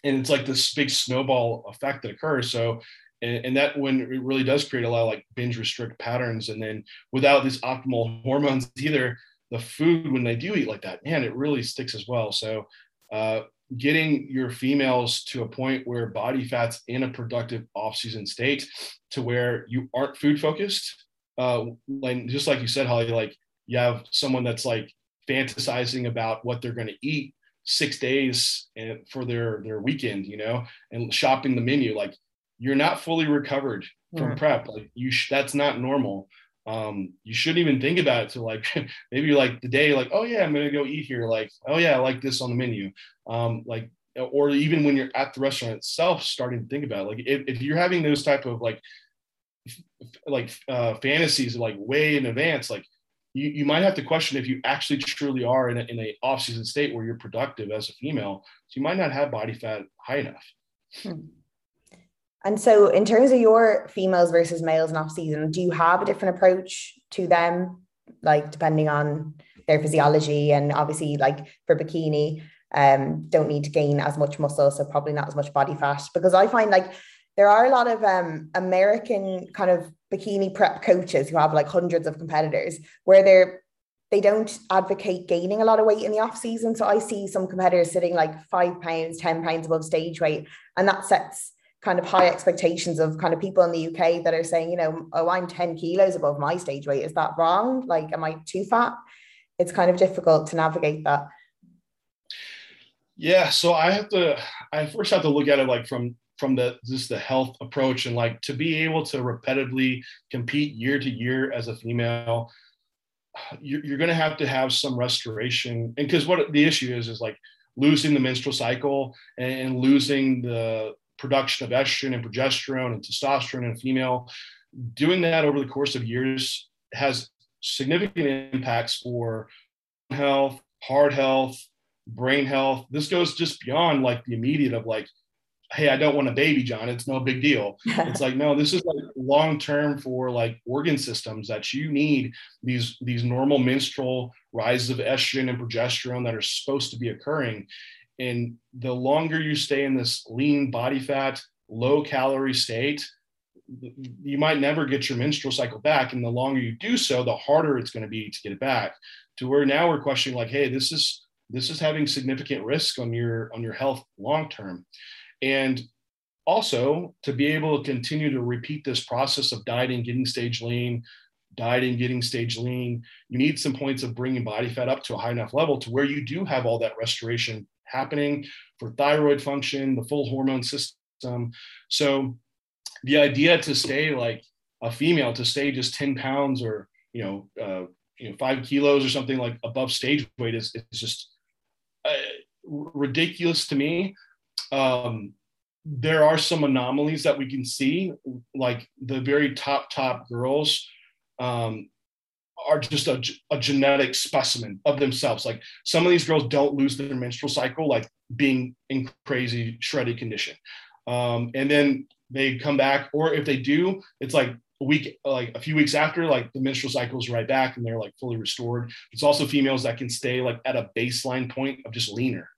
And it's like this big snowball effect that occurs. So and, and that when it really does create a lot of like binge restrict patterns. And then without these optimal hormones [laughs] either, the food when they do eat like that, man, it really sticks as well. So uh, getting your females to a point where body fat's in a productive off-season state to where you aren't food focused uh like just like you said holly like you have someone that's like fantasizing about what they're going to eat six days for their their weekend you know and shopping the menu like you're not fully recovered from mm. prep like you sh- that's not normal um, you shouldn't even think about it to like [laughs] maybe like the day like oh yeah i'm gonna go eat here like oh yeah i like this on the menu um, like or even when you're at the restaurant itself starting to think about it. like if, if you're having those type of like like uh, fantasies like way in advance like you, you might have to question if you actually truly are in a, in a off-season state where you're productive as a female so you might not have body fat high enough hmm. And so, in terms of your females versus males in off season, do you have a different approach to them, like depending on their physiology and obviously like for bikini um don't need to gain as much muscle so probably not as much body fat because i find like there are a lot of um american kind of bikini prep coaches who have like hundreds of competitors where they're they don't advocate gaining a lot of weight in the off season so i see some competitors sitting like five pounds ten pounds above stage weight and that sets kind of high expectations of kind of people in the UK that are saying, you know, oh, I'm 10 kilos above my stage weight. Is that wrong? Like, am I too fat? It's kind of difficult to navigate that. Yeah. So I have to, I first have to look at it like from, from the, just the health approach and like to be able to repetitively compete year to year as a female, you're, you're going to have to have some restoration. And because what the issue is, is like losing the menstrual cycle and losing the, production of estrogen and progesterone and testosterone in female. Doing that over the course of years has significant impacts for health, heart health, brain health. This goes just beyond like the immediate of like, hey, I don't want a baby, John. It's no big deal. [laughs] it's like, no, this is like long term for like organ systems that you need these these normal menstrual rises of estrogen and progesterone that are supposed to be occurring. And the longer you stay in this lean body fat, low calorie state, you might never get your menstrual cycle back. And the longer you do so, the harder it's going to be to get it back. To where now we're questioning, like, hey, this is this is having significant risk on your on your health long term. And also to be able to continue to repeat this process of dieting, getting stage lean, dieting, getting stage lean, you need some points of bringing body fat up to a high enough level to where you do have all that restoration happening for thyroid function, the full hormone system. So the idea to stay like a female to stay just 10 pounds or, you know, uh, you know, five kilos or something like above stage weight is, is just uh, ridiculous to me. Um, there are some anomalies that we can see, like the very top, top girls um, are just a, a genetic specimen of themselves. Like some of these girls don't lose their menstrual cycle, like being in crazy shredded condition. Um, and then they come back, or if they do, it's like a week, like a few weeks after, like the menstrual cycle is right back and they're like fully restored. It's also females that can stay like at a baseline point of just leaner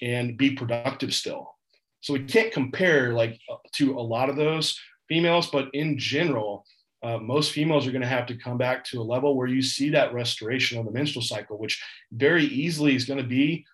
and be productive still. So we can't compare like to a lot of those females, but in general, uh, most females are going to have to come back to a level where you see that restoration of the menstrual cycle, which very easily is going to be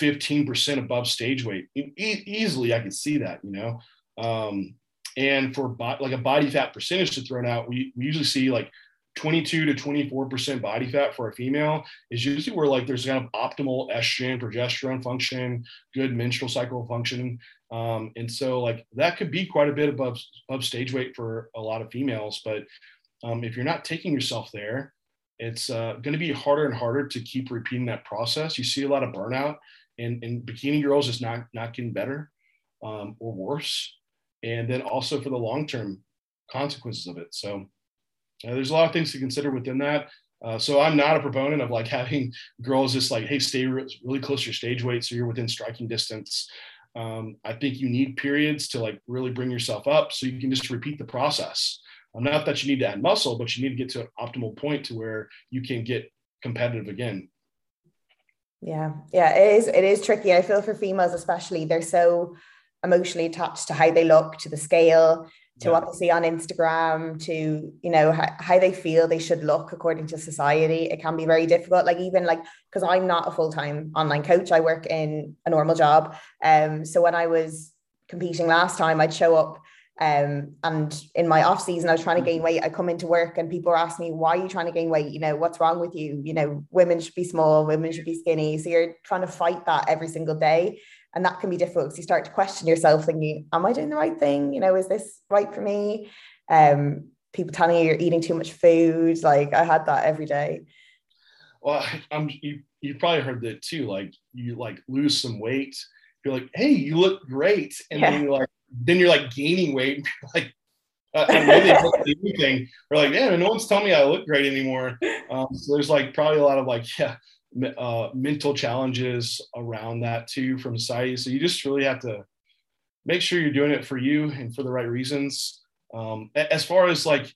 15% above stage weight. E- easily, I can see that, you know. Um, and for bo- like a body fat percentage to thrown out, we, we usually see like 22 to 24% body fat for a female is usually where like there's kind of optimal estrogen, progesterone function, good menstrual cycle function. Um, and so like that could be quite a bit above, above stage weight for a lot of females. But um, if you're not taking yourself there, it's uh, going to be harder and harder to keep repeating that process. You see a lot of burnout and, and bikini girls is not, not getting better um, or worse. And then also for the long-term consequences of it. So uh, there's a lot of things to consider within that. Uh, so I'm not a proponent of like [laughs] having girls just like, hey, stay really close to your stage weight so you're within striking distance. Um, I think you need periods to like really bring yourself up so you can just repeat the process. Um, not that you need to add muscle, but you need to get to an optimal point to where you can get competitive again. Yeah, yeah, it is. It is tricky. I feel for females, especially, they're so emotionally attached to how they look, to the scale, to yeah. what they see on Instagram, to you know how, how they feel they should look according to society. It can be very difficult. Like even like because I'm not a full time online coach, I work in a normal job. Um, so when I was competing last time, I'd show up. Um, and in my off season, I was trying to gain weight. I come into work and people are asking me, why are you trying to gain weight? You know, what's wrong with you? You know, women should be small, women should be skinny. So you're trying to fight that every single day and that can be difficult because you start to question yourself thinking am i doing the right thing you know is this right for me um people telling you you're eating too much food like i had that every day well i'm [laughs] you, you probably heard that too like you like lose some weight you're like hey you look great and yeah. then you're like then you're like gaining weight like uh, and then they anything. We're like, yeah, no one's telling me I look great anymore. Um, so there's like probably a lot of like, yeah, uh, mental challenges around that too from society. So you just really have to make sure you're doing it for you and for the right reasons. Um, as far as like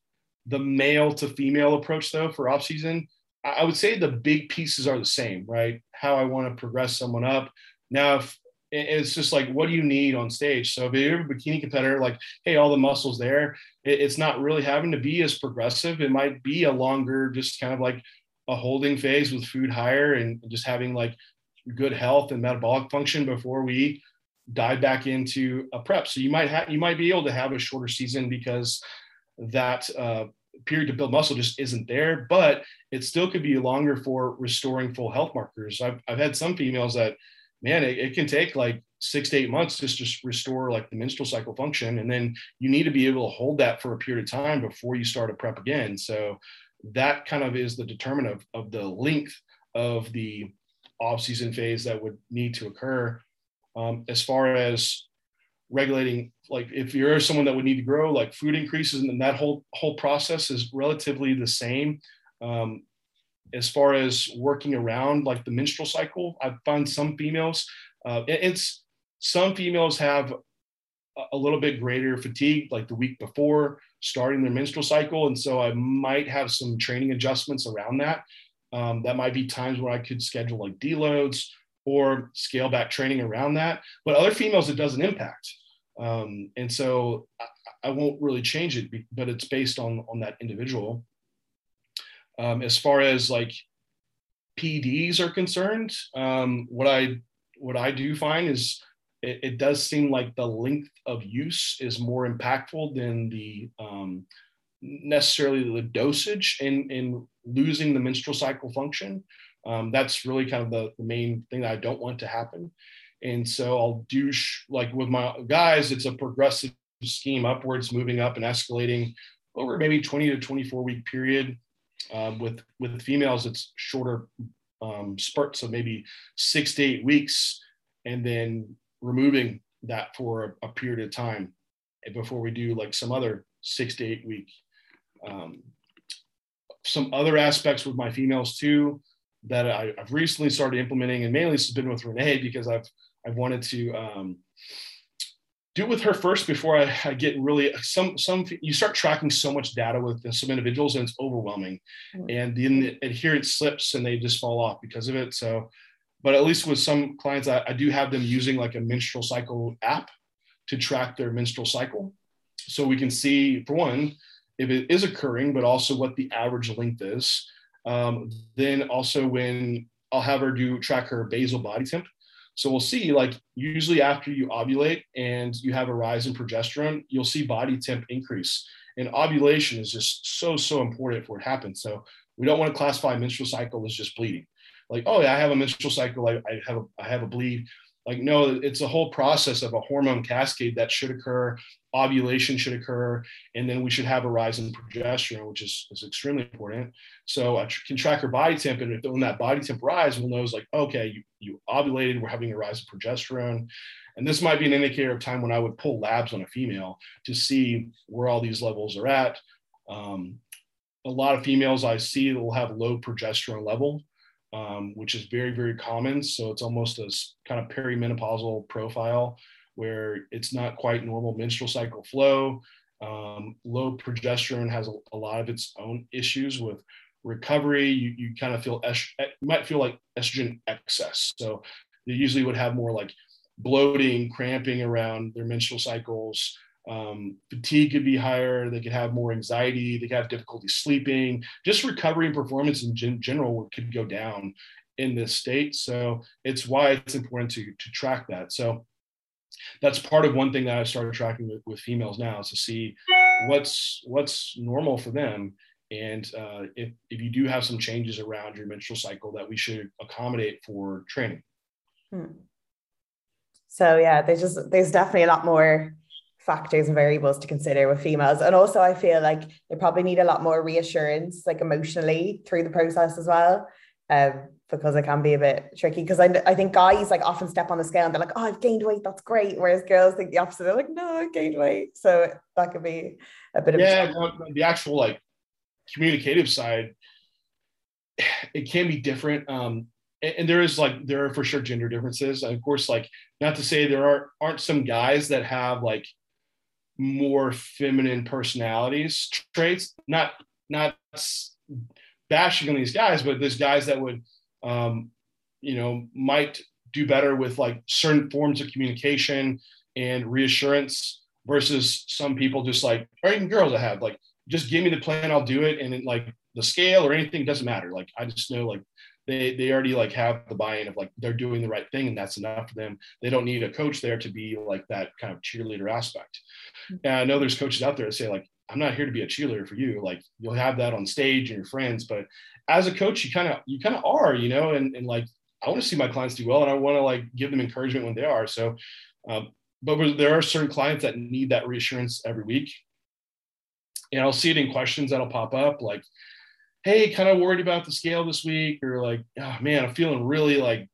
the male to female approach though for off season, I would say the big pieces are the same, right? How I want to progress someone up. Now, if it's just like, what do you need on stage? So if you're a bikini competitor, like, hey, all the muscles there, it's not really having to be as progressive. It might be a longer, just kind of like a holding phase with food higher and just having like good health and metabolic function before we dive back into a prep. So you might have you might be able to have a shorter season because that uh, period to build muscle just isn't there, but it still could be longer for restoring full health markers. I've, I've had some females that, man, it, it can take like six to eight months just to restore like the menstrual cycle function. And then you need to be able to hold that for a period of time before you start a prep again. So that kind of is the determinant of, of the length of the off season phase that would need to occur. Um, as far as regulating like if you're someone that would need to grow like food increases and that whole whole process is relatively the same um, as far as working around like the menstrual cycle i find some females uh, it's some females have a little bit greater fatigue like the week before starting their menstrual cycle. And so i might have some training adjustments around that. Um, that might be times where i could schedule like deloads or scale back training around that. But other females it doesn't impact. Um, and so I, I, won't really change it, but it's based on on that individual. Um, as far as like PEDs are concerned, um, what I what I do find is it, it, does seem like the length of use is more impactful than the um, necessarily the dosage in in losing the menstrual cycle function. Um, that's really kind of the, the main thing that I don't want to happen. And so I'll do sh- like with my guys, it's a progressive scheme upwards, moving up and escalating over maybe 20 to 24 week period. Um, with with females, it's shorter um, spurts of maybe six to eight weeks, and then removing that for a, a period of time before we do like some other six to eight week. Um, some other aspects with my females too that I, have recently started implementing, and mainly this has been with Renee because I've I've wanted to um, do with her first before I, I, get really some some you start tracking so much data with some individuals and it's overwhelming mm-hmm. and then the adherence slips and they just fall off because of it so but at least with some clients I, I do have them using like a menstrual cycle app to track their menstrual cycle so we can see for one if it is occurring but also what the average length is um, then also when i'll have her do track her basal body temp so we'll see, like usually after you ovulate and you have a rise in progesterone, you'll see body temp increase. And ovulation is just so, so important for it happens. So we don't want to classify menstrual cycle as just bleeding. Like, oh yeah, I have a menstrual cycle, I, I have a I have a bleed. Like, no, it's a whole process of a hormone cascade that should occur. Ovulation should occur, and then we should have a rise in progesterone, which is, is extremely important. So I can track her body temp, and when that body temp rise, we'll know it's like, okay, you, you ovulated, we're having a rise in progesterone. And this might be an indicator of time when I would pull labs on a female to see where all these levels are at. Um, a lot of females I see will have low progesterone level um, which is very, very common. So it's almost a kind of perimenopausal profile where it's not quite normal menstrual cycle flow. Um, low progesterone has a, a, lot of its own issues with recovery. You, you kind of feel, est- might feel like estrogen excess. So they usually would have more like bloating, cramping around their menstrual cycles. Um, fatigue could be higher. They could have more anxiety. They could have difficulty sleeping. Just recovery and performance in gen- general could go down in this state. So it's why it's important to to track that. So that's part of one thing that I started tracking with, with females now is to see what's what's normal for them. And uh, if, if you do have some changes around your menstrual cycle that we should accommodate for training. Hmm. So yeah, there's just there's definitely a lot more factors and variables to consider with females. And also, I feel like they probably need a lot more reassurance, like emotionally, through the process as well. Um, because it can be a bit tricky. Because I, I think guys like often step on the scale and they're like, oh, I've gained weight, that's great. Whereas girls think the opposite. They're like, no, I've gained weight. So that could be a bit of yeah, the actual like communicative side, it can be different. Um, and, and there is like there are for sure gender differences. And of course, like not to say there are aren't some guys that have like more feminine personalities traits not not bashing on these guys, but there's guys that would, um, you know, might do better with like certain forms of communication and reassurance versus some people just like, or even girls I have like, just give me the plan, I'll do it. And like the scale or anything doesn't matter. Like I just know like they they already like have the buy-in of like they're doing the right thing and that's enough for them. They don't need a coach there to be like that kind of cheerleader aspect. Mm-hmm. And I know there's coaches out there that say like I'm not here to be a cheerleader for you. Like you'll have that on stage and your friends, but as a coach, you kind of you kind of are, you know, and and like I want to see my clients do well and I want to like give them encouragement when they are. So, um, but there are certain clients that need that reassurance every week. And I'll see it in questions that'll pop up like, hey, kind of worried about the scale this week, or like, oh man, I'm feeling really like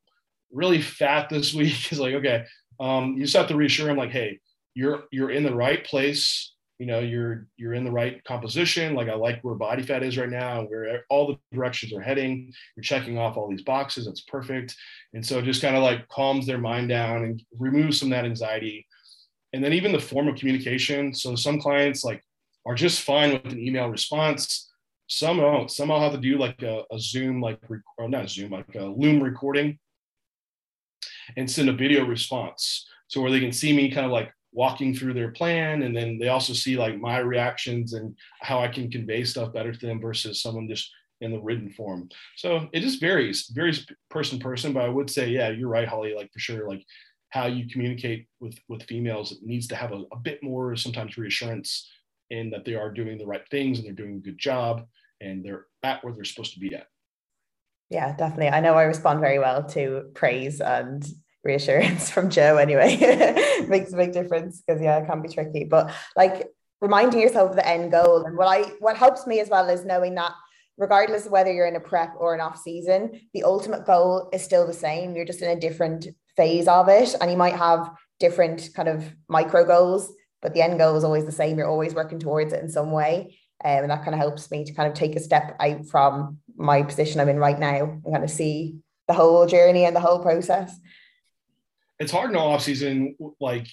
really fat this [laughs] week. Is like, okay, um, you just have to reassure them like, hey, you're you're in the right place. You know, you're you're in the right composition. Like I like where body fat is right now, where all the directions are heading. You're checking off all these boxes. That's perfect. And so it just kind of like calms their mind down and removes some of that anxiety. And then even the form of communication. So some clients like are just fine with an email response some don't. Some I'll have to do like a, a Zoom, like or not Zoom, like a Loom recording, and send a video response. So where they can see me kind of like walking through their plan, and then they also see like my reactions and how I can convey stuff better to them versus someone just in the written form. So it just varies, varies person person. But I would say, yeah, you're right, Holly. Like for sure, like how you communicate with with females it needs to have a, a bit more sometimes reassurance in that they are doing the right things and they're doing a good job and they're at where they're supposed to be at. Yeah, definitely. I know I respond very well to praise and reassurance [laughs] from Joe anyway. [laughs] Makes a big difference because yeah, it can be tricky. But like reminding yourself of the end goal. And what I what helps me as well is knowing that regardless of whether you're in a prep or an off season, the ultimate goal is still the same. You're just in a different phase of it. And you might have different kind of micro goals, but the end goal is always the same. You're always working towards it in some way. Um, and that kind of helps me to kind of take a step out from my position I'm in right now and kind of see the whole journey and the whole process. It's hard in the off season, like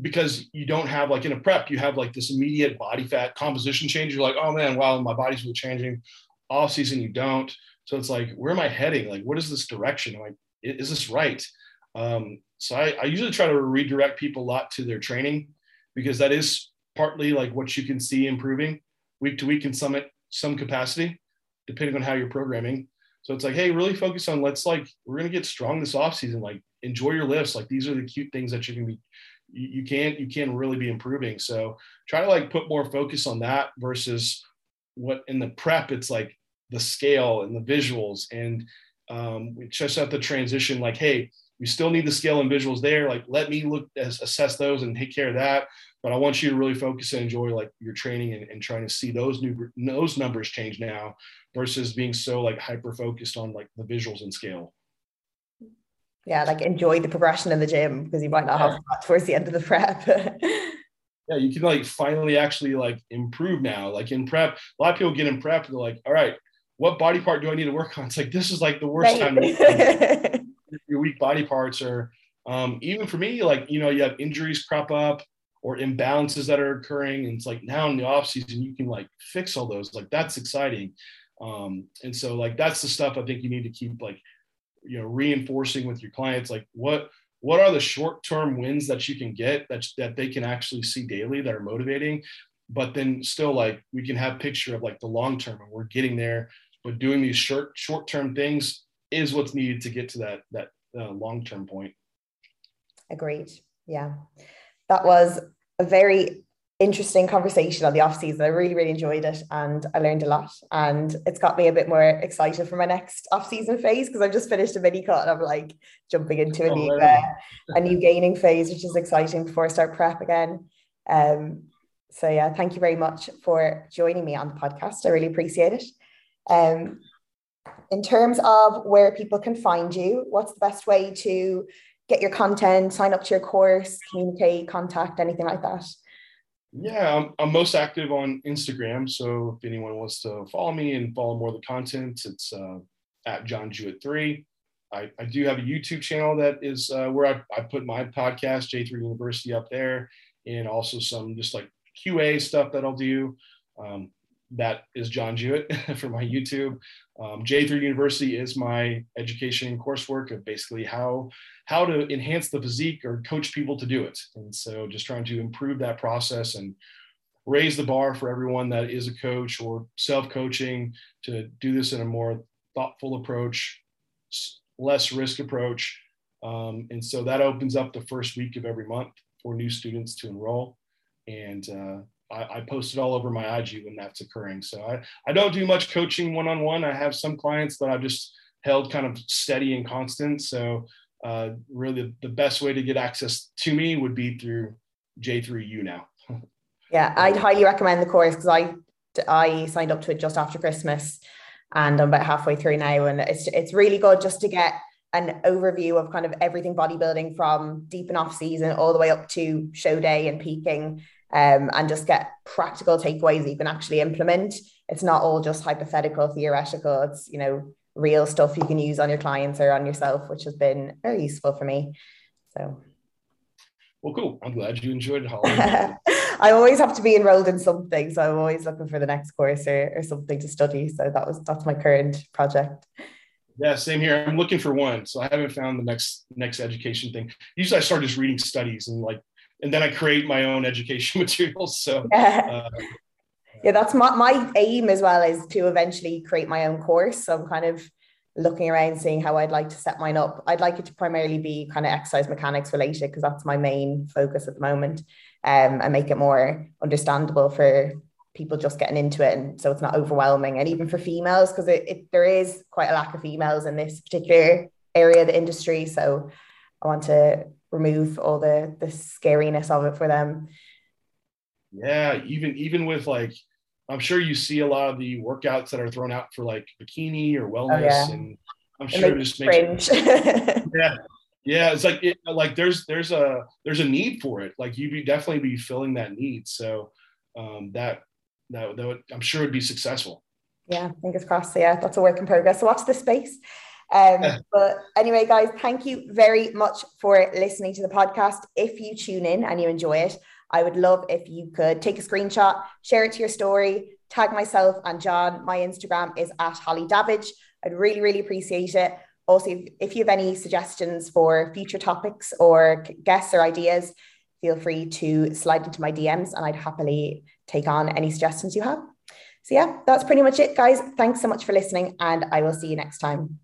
because you don't have like in a prep, you have like this immediate body fat composition change. You're like, oh man, wow, my body's really changing. Off season, you don't. So it's like, where am I heading? Like, what is this direction? Like, is this right? Um, so I, I usually try to redirect people a lot to their training because that is partly like what you can see improving week to week in some some capacity, depending on how you're programming. So it's like, hey, really focus on let's like we're gonna get strong this off season. Like enjoy your lifts. Like these are the cute things that you can be you, can't you can really be improving. So try to like put more focus on that versus what in the prep it's like the scale and the visuals and um, we just have to transition like hey we still need the scale and visuals there like let me look assess those and take care of that but I want you to really focus and enjoy like your training and, and trying to see those new those numbers change now versus being so like hyper focused on like the visuals and scale. Yeah, like enjoy the progression in the gym because you might not have that towards the end of the prep. [laughs] yeah, you can like finally actually like improve now. Like in prep, a lot of people get in prep, they're like, all right, what body part do I need to work on? It's like this is like the worst right. time. [laughs] weak body parts or um, even for me, like you know, you have injuries crop up or imbalances that are occurring. And it's like now in the off season, you can like fix all those. Like that's exciting. Um, and so like that's the stuff I think you need to keep like, you know, reinforcing with your clients. Like what what are the short term wins that you can get that that they can actually see daily that are motivating, but then still like we can have picture of like the long term and we're getting there. But doing these short short term things is what's needed to get to that that uh, long term point. Agreed. Yeah, that was a very interesting conversation on the off season. I really, really enjoyed it and I learned a lot. And it's got me a bit more excited for my next off season phase because I've just finished a mini cut and I'm like jumping into a oh, new uh, a new gaining phase, which is exciting before I start prep again. Um, so yeah, thank you very much for joining me on the podcast. I really appreciate it. Um, in terms of where people can find you, what's the best way to get your content, sign up to your course, communicate, contact, anything like that? Yeah, I'm, I'm most active on Instagram. So if anyone wants to follow me and follow more of the content, it's uh, at John Jewett3. I, I do have a YouTube channel that is uh, where I, I put my podcast, J3 University, up there, and also some just like QA stuff that I'll do. Um, that is John Jewett [laughs] for my YouTube. Um, J3 University is my education coursework of basically how how to enhance the physique or coach people to do it. And so just trying to improve that process and raise the bar for everyone that is a coach or self-coaching to do this in a more thoughtful approach, less risk approach. Um, and so that opens up the first week of every month for new students to enroll. And uh, I, I post it all over my IG when that's occurring. So I, I don't do much coaching one on one. I have some clients that I've just held kind of steady and constant. So uh, really, the, best way to get access to me would be through J3U now. yeah, I'd highly recommend the course because I I signed up to it just after Christmas, and I'm about halfway through now, and it's it's really good just to get an overview of kind of everything bodybuilding from deep and off season all the way up to show day and peaking um, and just get practical takeaways you can actually implement. It's not all just hypothetical, theoretical. It's, you know, real stuff you can use on your clients or on yourself, which has been very useful for me. So. Well, cool. I'm glad you enjoyed it, [laughs] I always have to be enrolled in something. So I'm always looking for the next course or, or something to study. So that was, that's my current project. Yeah, same here. I'm looking for one. So I haven't found the next next education thing. Usually I start just reading studies and like and then I create my own education [laughs] materials. So [laughs] yeah, uh, yeah that's my, my aim as well is to eventually create my own course. So I'm kind of looking around seeing how I'd like to set mine up. I'd like it to primarily be kind of exercise mechanics related because that's my main focus at the moment. Um, and make it more understandable for people just getting into it and so it's not overwhelming and even for females because it, it, there is quite a lack of females in this particular area of the industry so i want to remove all the the scariness of it for them. Yeah even even with like i'm sure you see a lot of the workouts that are thrown out for like bikini or wellness oh, yeah. and i'm sure it just makes [laughs] yeah yeah it's like it, like there's there's a there's a need for it. Like you be definitely be filling that need so um, that that, that would, i'm sure would be successful. Yeah fingers crossed. So yeah that's a work in progress. So watch the space um, but anyway, guys, thank you very much for listening to the podcast. If you tune in and you enjoy it, I would love if you could take a screenshot, share it to your story, tag myself and John. My Instagram is at Holly Davage. I'd really, really appreciate it. Also, if, if you have any suggestions for future topics or guests or ideas, feel free to slide into my DMs and I'd happily take on any suggestions you have. So, yeah, that's pretty much it, guys. Thanks so much for listening, and I will see you next time.